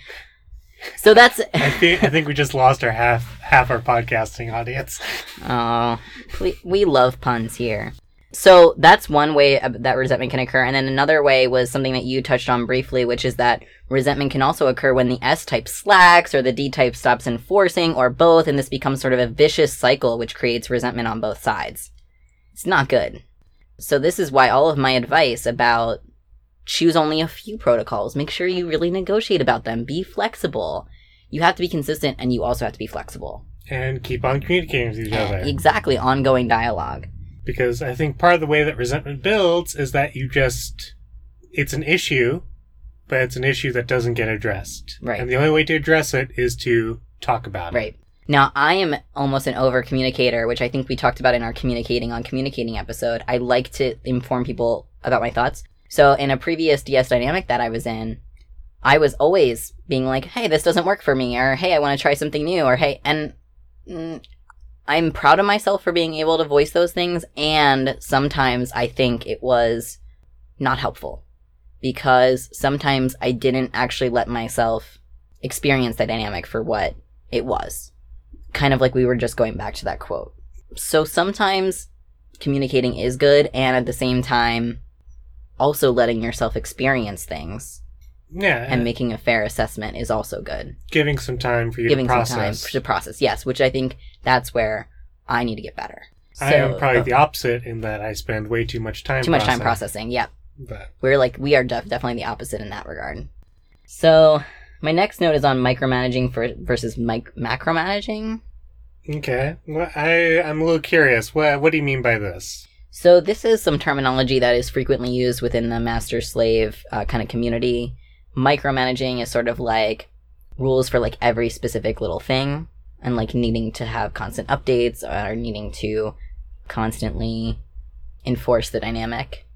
So that's I think I think we just lost our half half our podcasting audience. oh, we we love puns here. So that's one way that resentment can occur. And then another way was something that you touched on briefly, which is that resentment can also occur when the S type slacks or the D type stops enforcing or both. And this becomes sort of a vicious cycle, which creates resentment on both sides. It's not good. So this is why all of my advice about choose only a few protocols, make sure you really negotiate about them, be flexible. You have to be consistent and you also have to be flexible. And keep on communicating with each other. Exactly, ongoing dialogue because I think part of the way that resentment builds is that you just it's an issue, but it's an issue that doesn't get addressed. Right. And the only way to address it is to talk about right. it. Right. Now, I am almost an over communicator, which I think we talked about in our communicating on communicating episode. I like to inform people about my thoughts. So, in a previous DS dynamic that I was in, I was always being like, hey, this doesn't work for me, or hey, I want to try something new, or hey, and mm, I'm proud of myself for being able to voice those things, and sometimes I think it was not helpful because sometimes I didn't actually let myself experience that dynamic for what it was. Kind of like we were just going back to that quote. So sometimes communicating is good, and at the same time, also letting yourself experience things. Yeah. And making a fair assessment is also good. Giving some time for you giving to process. Giving some time to process, yes, which I think that's where I need to get better. So, I am probably oh. the opposite in that I spend way too much time. Too much processing. time processing. Yep. But. We're like we are def- definitely the opposite in that regard. So my next note is on micromanaging for, versus mic- macromanaging. Okay, well, I I'm a little curious. What what do you mean by this? So this is some terminology that is frequently used within the master slave uh, kind of community. Micromanaging is sort of like rules for like every specific little thing and like needing to have constant updates or needing to constantly enforce the dynamic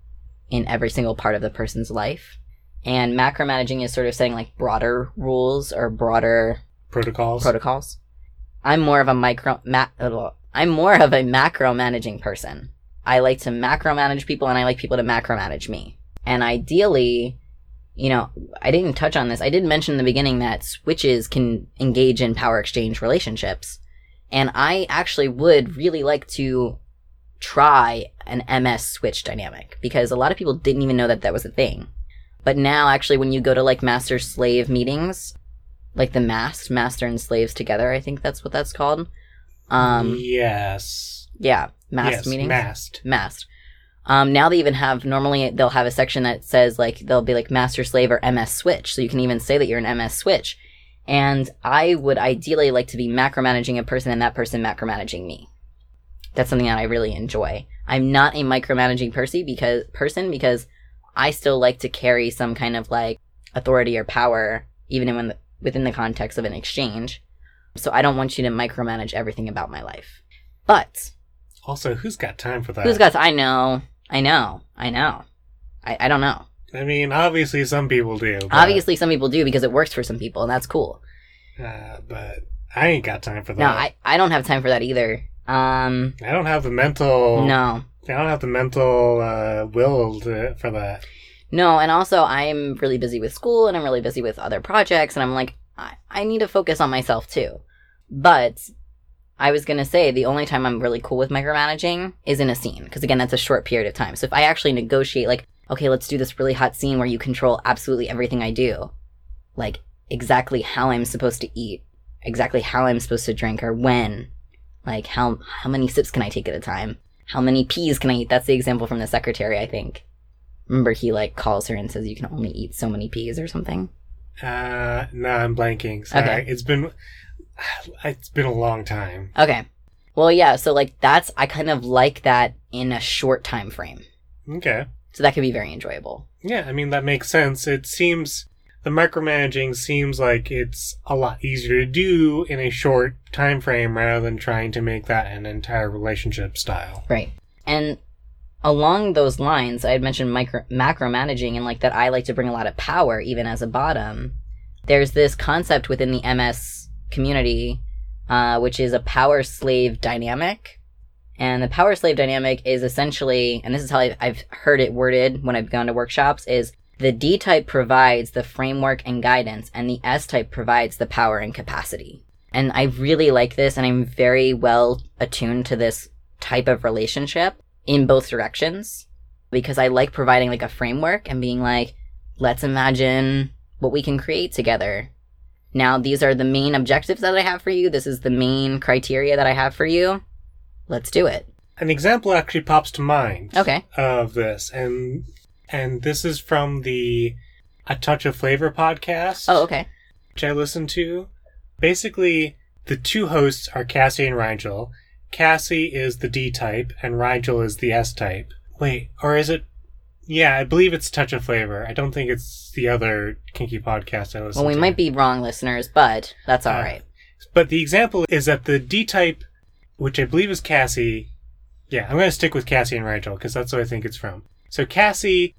in every single part of the person's life. And macro managing is sort of setting like broader rules or broader protocols. Protocols. I'm more of a micro ma- I'm more of a macro managing person. I like to macro manage people and I like people to macro manage me. And ideally, you know, I didn't touch on this. I did mention in the beginning that switches can engage in power exchange relationships. And I actually would really like to try an MS switch dynamic because a lot of people didn't even know that that was a thing. But now, actually, when you go to like master slave meetings, like the masked master and slaves together, I think that's what that's called. Um, yes. Yeah, masked yes, meetings. Masked. Masked. Um, now they even have normally they'll have a section that says like they'll be like master slave or MS switch, so you can even say that you're an MS switch. And I would ideally like to be macro managing a person and that person macro managing me. That's something that I really enjoy. I'm not a micromanaging person because person because I still like to carry some kind of like authority or power, even in the, within the context of an exchange. So I don't want you to micromanage everything about my life. But also, who's got time for that? Who's got? I know. I know. I know. I, I don't know. I mean, obviously some people do. But... Obviously some people do because it works for some people, and that's cool. Uh, but I ain't got time for that. No, I, I don't have time for that either. Um, I don't have the mental. No. I don't have the mental uh, will to, for that. No, and also I'm really busy with school and I'm really busy with other projects, and I'm like, I, I need to focus on myself too. But I was gonna say the only time I'm really cool with micromanaging is in a scene because again that's a short period of time. So if I actually negotiate like, okay, let's do this really hot scene where you control absolutely everything I do, like exactly how I'm supposed to eat, exactly how I'm supposed to drink or when, like how how many sips can I take at a time, how many peas can I eat? That's the example from the secretary, I think. Remember he like calls her and says you can only eat so many peas or something. Uh, no, I'm blanking. Sorry. Okay. It's been it's been a long time. Okay. Well, yeah, so like that's I kind of like that in a short time frame. Okay. So that could be very enjoyable. Yeah, I mean that makes sense. It seems the micromanaging seems like it's a lot easier to do in a short time frame rather than trying to make that an entire relationship style. Right. And along those lines, I had mentioned micro and like that I like to bring a lot of power even as a bottom. There's this concept within the MS community, uh, which is a power slave dynamic. And the power slave dynamic is essentially, and this is how I've, I've heard it worded when I've gone to workshops, is the D type provides the framework and guidance, and the S type provides the power and capacity. And I really like this, and I'm very well attuned to this type of relationship. in both directions because I like providing like a framework and being like, let's imagine what we can create together. Now, these are the main objectives that I have for you. This is the main criteria that I have for you. Let's do it. An example actually pops to mind Okay. of this, and and this is from the A Touch of Flavor podcast, Oh, okay. which I listen to. Basically, the two hosts are Cassie and Rigel. Cassie is the D type, and Rigel is the S type. Wait, or is it? Yeah, I believe it's Touch of Flavor. I don't think it's the other kinky podcast I listen Well, we to. might be wrong, listeners, but that's all Uh, right. But the example is that the D type, which I believe is Cassie, yeah, I'm going to stick with Cassie and Rigel because that's what I think it's from. So Cassie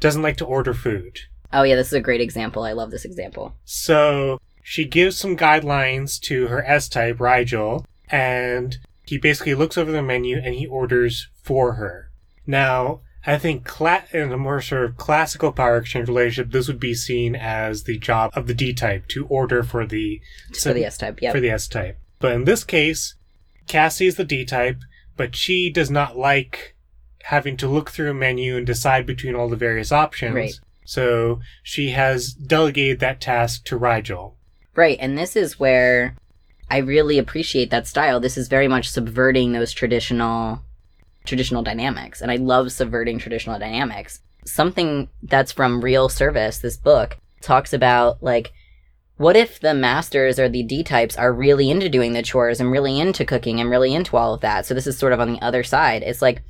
doesn't like to order food. Oh, yeah, this is a great example. I love this example. So she gives some guidelines to her S type, Rigel, and he basically looks over the menu and he orders for her. Now, I think cla- in a more sort of classical power exchange relationship, this would be seen as the job of the D type to order for the For the S type, yep. for the S type. But in this case, Cassie is the D type, but she does not like having to look through a menu and decide between all the various options. Right. So she has delegated that task to Rigel. Right, and this is where I really appreciate that style. This is very much subverting those traditional traditional dynamics, and I love subverting traditional dynamics. Something that's from Real Service, this book talks about like what if the masters or the D types are really into doing the chores and really into cooking and really into all of that. So this is sort of on the other side. It's like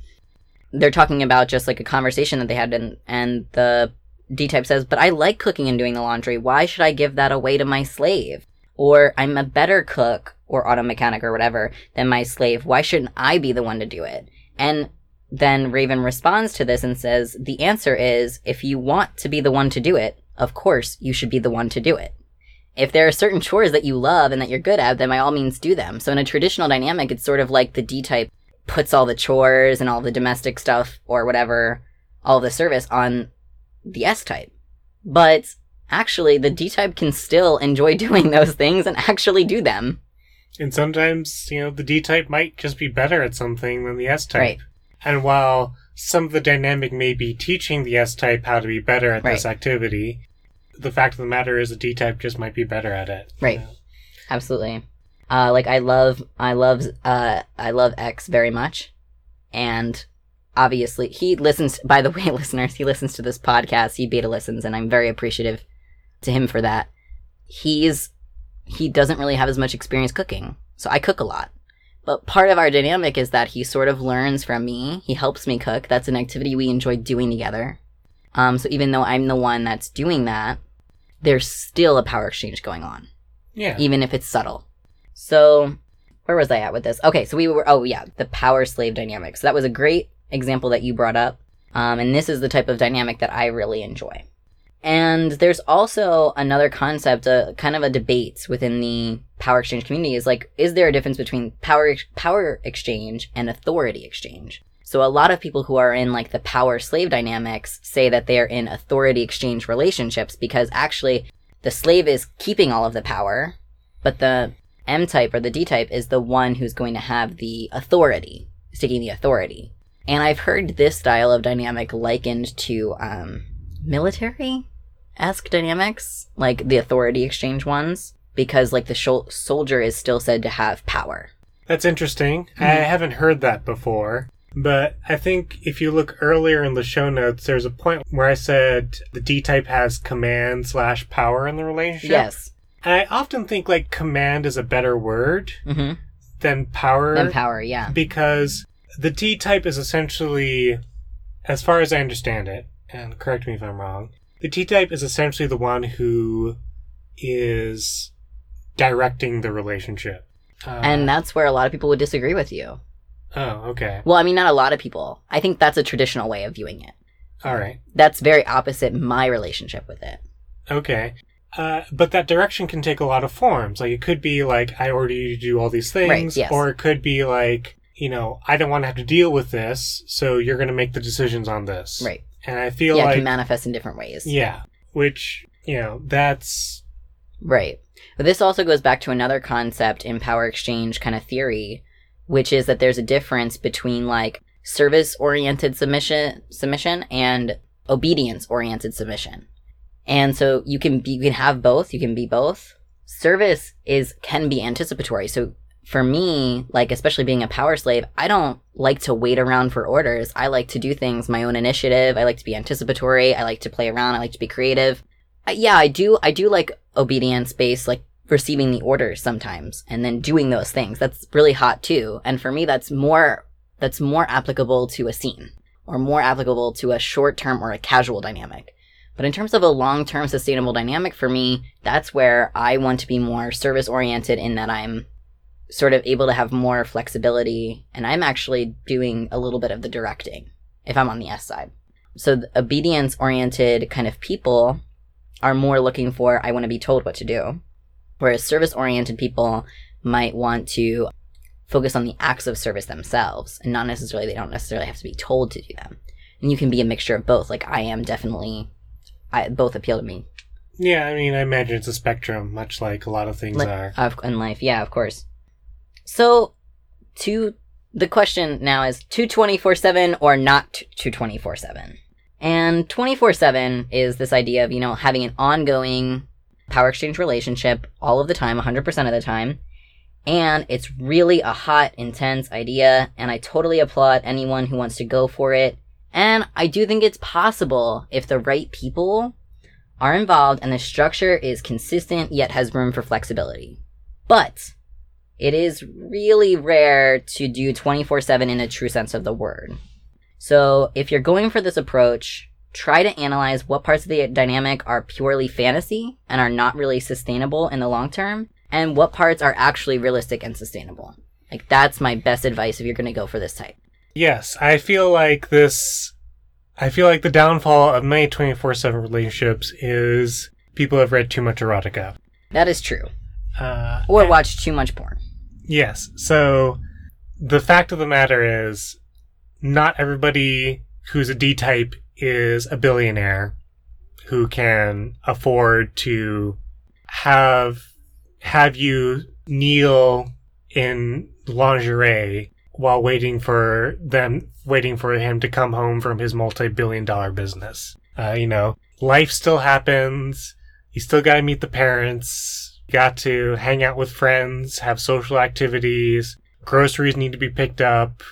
they're talking about just like a conversation that they had and and the D type says, But I like cooking and doing the laundry. Why should I give that away to my slave? Or I'm a better cook or auto mechanic or whatever than my slave. Why shouldn't I be the one to do it? And then Raven responds to this and says, The answer is if you want to be the one to do it, of course you should be the one to do it. If there are certain chores that you love and that you're good at, then by all means do them. So in a traditional dynamic, it's sort of like the D type puts all the chores and all the domestic stuff or whatever, all the service on the S type. But actually, the D type can still enjoy doing those things and actually do them. And sometimes, you know, the D type might just be better at something than the S type. Right. And while some of the dynamic may be teaching the S type how to be better at this activity, the fact of the matter is the D type just might be better at it. Right. Absolutely. Uh, like I love, I love, uh, I love X very much, and obviously he listens. By the way, listeners, he listens to this podcast. He beta listens, and I'm very appreciative to him for that. He's he doesn't really have as much experience cooking, so I cook a lot. But part of our dynamic is that he sort of learns from me. He helps me cook. That's an activity we enjoy doing together. Um, so even though I'm the one that's doing that, there's still a power exchange going on Yeah. even if it's subtle. So, where was I at with this? Okay, so we were, oh yeah, the power slave dynamic. So that was a great example that you brought up. Um, and this is the type of dynamic that I really enjoy. And there's also another concept, uh, kind of a debate within the power exchange community is like, is there a difference between power, power exchange and authority exchange? So a lot of people who are in like the power slave dynamics say that they are in authority exchange relationships because actually the slave is keeping all of the power, but the M type or the D type is the one who's going to have the authority, taking the authority. And I've heard this style of dynamic likened to um, military esque dynamics, like the authority exchange ones, because like the shol- soldier is still said to have power. That's interesting. I Mm-hmm. haven't heard that before. But I think if you look earlier in the show notes, there's a point where I said the D type has command slash power in the relationship. Yes. And I often think like command is a better word Mm-hmm. than power. Then power, yeah. because the D type is essentially, as far as I understand it, and correct me if I'm wrong, the D type is essentially the one who is directing the relationship. Uh, And that's where a lot of people would disagree with you. oh, okay, Well, I mean, not a lot of people. I think that's a traditional way of viewing it. all right, That's very opposite my relationship with it. okay. Uh, but that direction can take a lot of forms. Like it could be like I order you to do all these things, Right, yes. or it could be like you know I don't want to have to deal with this, so you're going to make the decisions on this, Right. And I feel yeah, it like can manifest in different ways. yeah, which you know that's Right. But this also goes back to another concept in power exchange kind of theory, which is that there's a difference between like service oriented submission submission and obedience oriented submission. And so you can be, you can have both, you can be both. Service is can be anticipatory. So for me, like especially being a power slave, I don't like to wait around for orders. I like to do things my own initiative. I like to be anticipatory. I like to play around. I like to be creative. Uh, yeah, I do. I do like obedience based, like receiving the orders sometimes and then doing those things. That's really hot too. And for me, that's more that's more applicable to a scene or more applicable to a short term or a casual dynamic. But in terms of a long term sustainable dynamic for me, that's where I want to be more service oriented in that I'm sort of able to have more flexibility and I'm actually doing a little bit of the directing if I'm on the S side. So obedience oriented kind of people are more looking for I want to be told what to do. Whereas service oriented people might want to focus on the acts of service themselves and not necessarily they don't necessarily have to be told to do them. And you can be a mixture of both. Like I am definitely I both appeal to me. Yeah, I mean I imagine it's a spectrum, much like a lot of things are. Of, in life, yeah, of course. So to the question now is to 24/7 or not to 24/7. And 24/7 is this idea of, you know, having an ongoing power exchange relationship all of the time, 100% of the time. And it's really a hot, intense idea, and I totally applaud anyone who wants to go for it. And I do think it's possible if the right people are involved and the structure is consistent yet has room for flexibility. But it is really rare to do 24 7 in a true sense of the word. So if you're going for this approach, try to analyze what parts of the dynamic are purely fantasy and are not really sustainable in the long term, and what parts are actually realistic and sustainable. Like, that's my best advice if you're going to go for this type. Yes, I feel like this. I feel like the downfall of many 24 7 relationships is people have read too much erotica. That is true. Uh, or watched too much porn. Yes. So the fact of the matter is, not everybody who's a D type is a billionaire who can afford to have have you kneel in lingerie while waiting for them waiting for him to come home from his multi-billion dollar business. Uh, you know, life still happens. You still got to meet the parents got to hang out with friends, have social activities, groceries need to be picked up.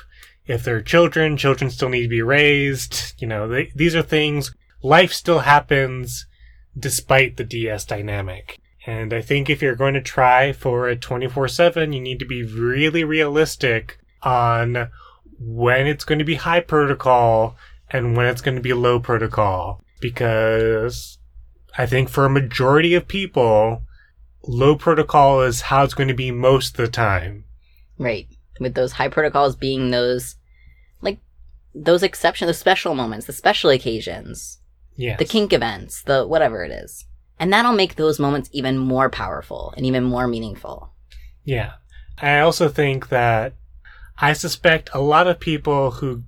If there are children, children still need to be raised. You know, these are things, life still happens despite the DS dynamic. And I think if you're going to try for a 24 7, you need to be really realistic on when it's going to be high protocol and when it's going to be low protocol. Because I think for a majority of people, low protocol is how it's going to be most of the time. Right. With those high protocols being those, like, those exceptions, the special moments, the special occasions. Yes. The kink events, the whatever it is. And that'll make those moments even more powerful and even more meaningful. Yeah. I also think that I suspect a lot of people who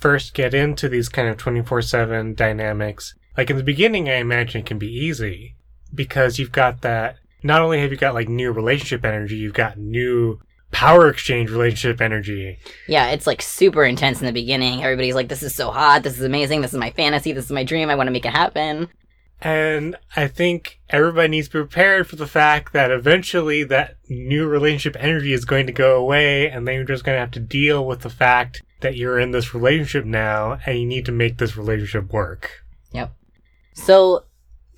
first get into these kind of 24 7 dynamics, like in the beginning, I imagine it can be easy because you've got that not only have you got like new relationship energy, you've got new power exchange relationship energy. Yeah, it's like super intense in the beginning. Everybody's like, this is so hot. This is amazing. This is my fantasy. This is my dream. I want to make it happen. And I think everybody needs to be prepared for the fact that eventually that new relationship energy is going to go away and then you're just going to have to deal with the fact that you're in this relationship now and you need to make this relationship work. Yep. So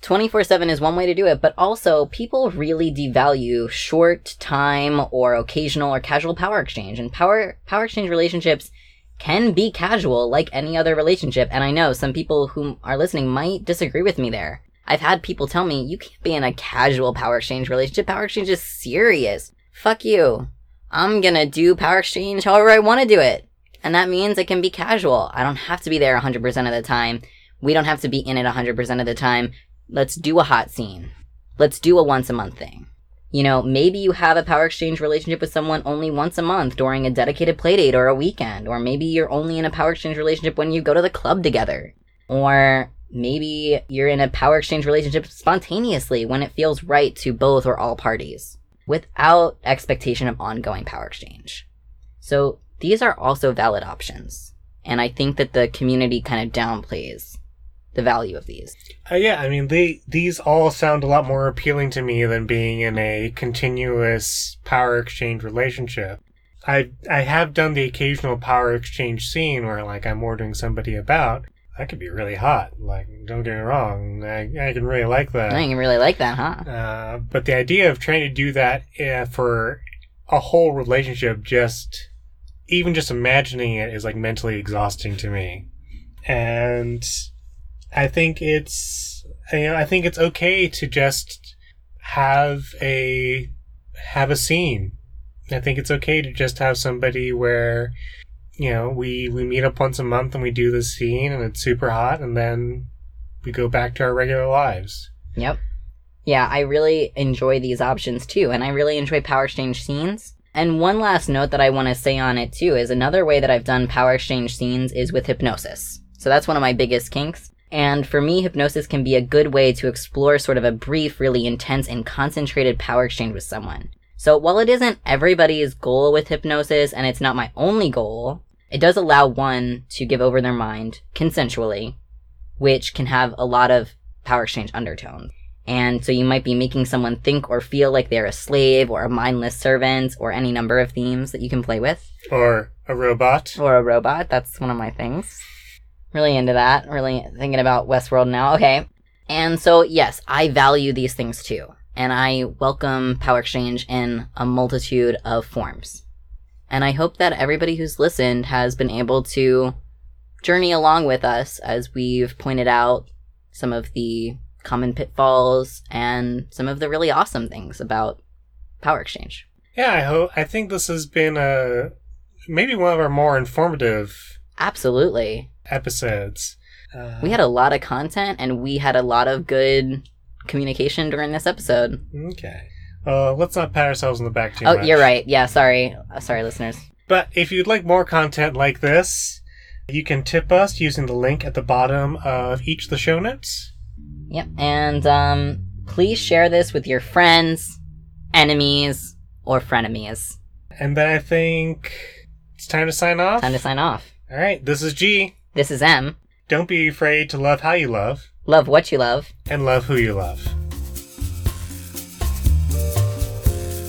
24 7 is one way to do it, but also people really devalue short time or occasional or casual power exchange. And power, power exchange relationships can be casual like any other relationship. And I know some people who are listening might disagree with me there. I've had people tell me, you can't be in a casual power exchange relationship. Power exchange is serious. Fuck you. I'm gonna do power exchange however I want to do it. And that means it can be casual. I don't have to be there 100% of the time. We don't have to be in it 100% of the time. Let's do a hot scene. Let's do a once a month thing. You know, maybe you have a power exchange relationship with someone only once a month during a dedicated playdate or a weekend, or maybe you're only in a power exchange relationship when you go to the club together. Or maybe you're in a power exchange relationship spontaneously when it feels right to both or all parties, without expectation of ongoing power exchange. So these are also valid options. And I think that the community kind of downplays the value of these. Uh, yeah, I mean, they these all sound a lot more appealing to me than being in a continuous power exchange relationship. I I have done the occasional power exchange scene where like I'm ordering somebody about. That could be really hot. Like, don't get me wrong, I, I can really like that. I can really like that, huh? Uh, but the idea of trying to do that uh, for a whole relationship, just even just imagining it is like mentally exhausting to me. And I think it's, you know, I think it's okay to just have a have a scene. I think it's okay to just have somebody where you know, we we meet up once a month and we do this scene and it's super hot and then we go back to our regular lives. Yep. Yeah, I really enjoy these options too, and I really enjoy power exchange scenes. And one last note that I want to say on it too is another way that I've done power exchange scenes is with hypnosis. So that's one of my biggest kinks. And for me, hypnosis can be a good way to explore sort of a brief, really intense and concentrated power exchange with someone. So while it isn't everybody's goal with hypnosis and it's not my only goal, it does allow one to give over their mind consensually, which can have a lot of power exchange undertones. And so you might be making someone think or feel like they're a slave or a mindless servant or any number of themes that you can play with. Or a robot. Or a robot. That's one of my things. Really into that. Really thinking about Westworld now. Okay. And so, yes, I value these things too and I welcome Power Exchange in a multitude of forms. And I hope that everybody who's listened has been able to journey along with us as we've pointed out some of the common pitfalls and some of the really awesome things about Power Exchange. Yeah, I hope I think this has been a maybe one of our more informative absolutely episodes. Uh, we had a lot of content and we had a lot of good communication during this episode. Okay. Uh, let's not pat ourselves on the back too oh, much. you're right. Yeah, sorry. Uh, sorry, listeners. But if you'd like more content like this, you can tip us using the link at the bottom of each of the show notes. Yep. And um, please share this with your friends, enemies, or frenemies. And then I think it's time to sign off. Time to sign off. All right. This is G. This is M. Don't be afraid to love how you love. Love what you love. And love who you love.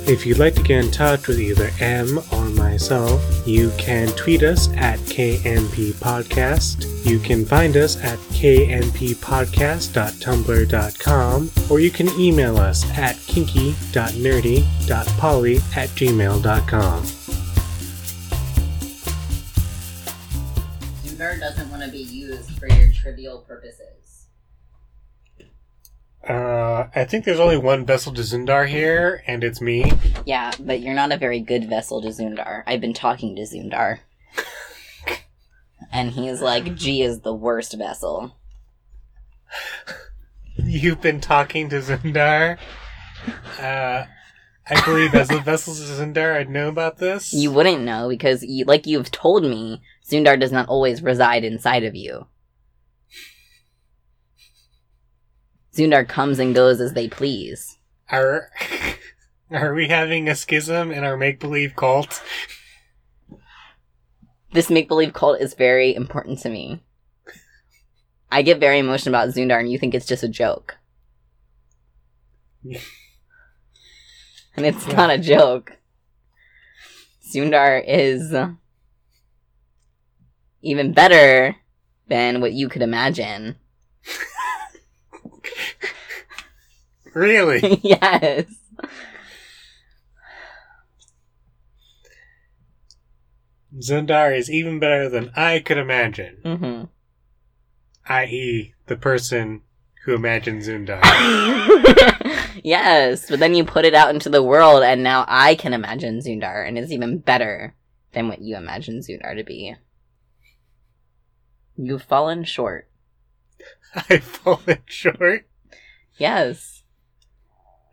If you'd like to get in touch with either M or myself, you can tweet us at KNP Podcast. You can find us at knppodcast.tumblr.com, or you can email us at kinky.nerdy.poly at gmail.com. Zundar doesn't want to be used for your trivial purposes. Uh, I think there's only one vessel to Zundar here, and it's me. Yeah, but you're not a very good vessel to Zundar. I've been talking to Zundar. and he's like, G is the worst vessel. You've been talking to Zundar? Uh, I believe as the vessels to Zundar, I'd know about this. You wouldn't know because, you, like you've told me, Zundar does not always reside inside of you. Zundar comes and goes as they please. Are are we having a schism in our make believe cult? This make believe cult is very important to me. I get very emotional about Zundar, and you think it's just a joke. and it's not a joke. Zundar is even better than what you could imagine. really? yes. Zundar is even better than I could imagine. Mm-hmm. I.e., the person who imagined Zundar. yes, but then you put it out into the world, and now I can imagine Zundar, and it's even better than what you imagine Zundar to be. You've fallen short. I've fallen short? Yes.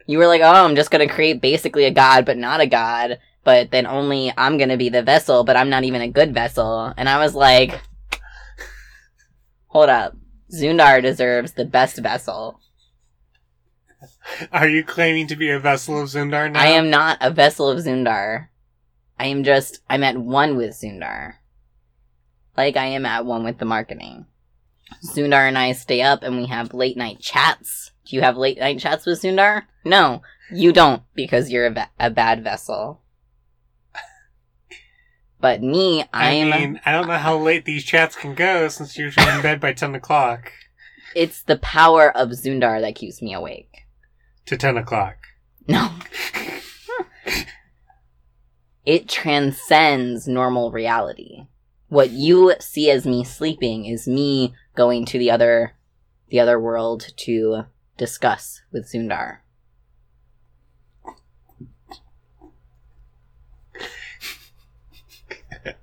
You were like, oh, I'm just gonna create basically a god, but not a god, but then only I'm gonna be the vessel, but I'm not even a good vessel. And I was like, hold up. Zundar deserves the best vessel. Are you claiming to be a vessel of Zundar now? I am not a vessel of Zundar. I am just, I'm at one with Zundar. Like I am at one with the marketing. Zundar and I stay up and we have late night chats. Do you have late night chats with Zundar? No, you don't because you're a, va- a bad vessel. But me, I I'm. mean, I don't know how late these chats can go since you're usually in bed by 10 o'clock it's the power of Zundar that keeps me awake. to 10 o'clock. No. it transcends normal reality. What you see as me sleeping is me going to the other the other world to discuss with Zundar.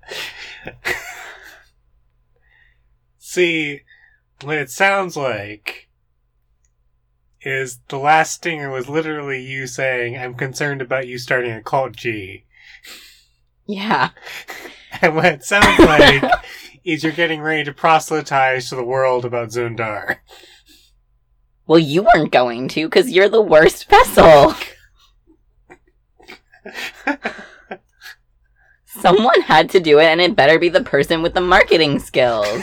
See, what it sounds like is the last stinger was literally you saying, I'm concerned about you starting a cult G. Yeah. And what it sounds like is you're getting ready to proselytize to the world about Zundar. Well, you weren't going to because you're the worst vessel. Someone had to do it, and it better be the person with the marketing skills.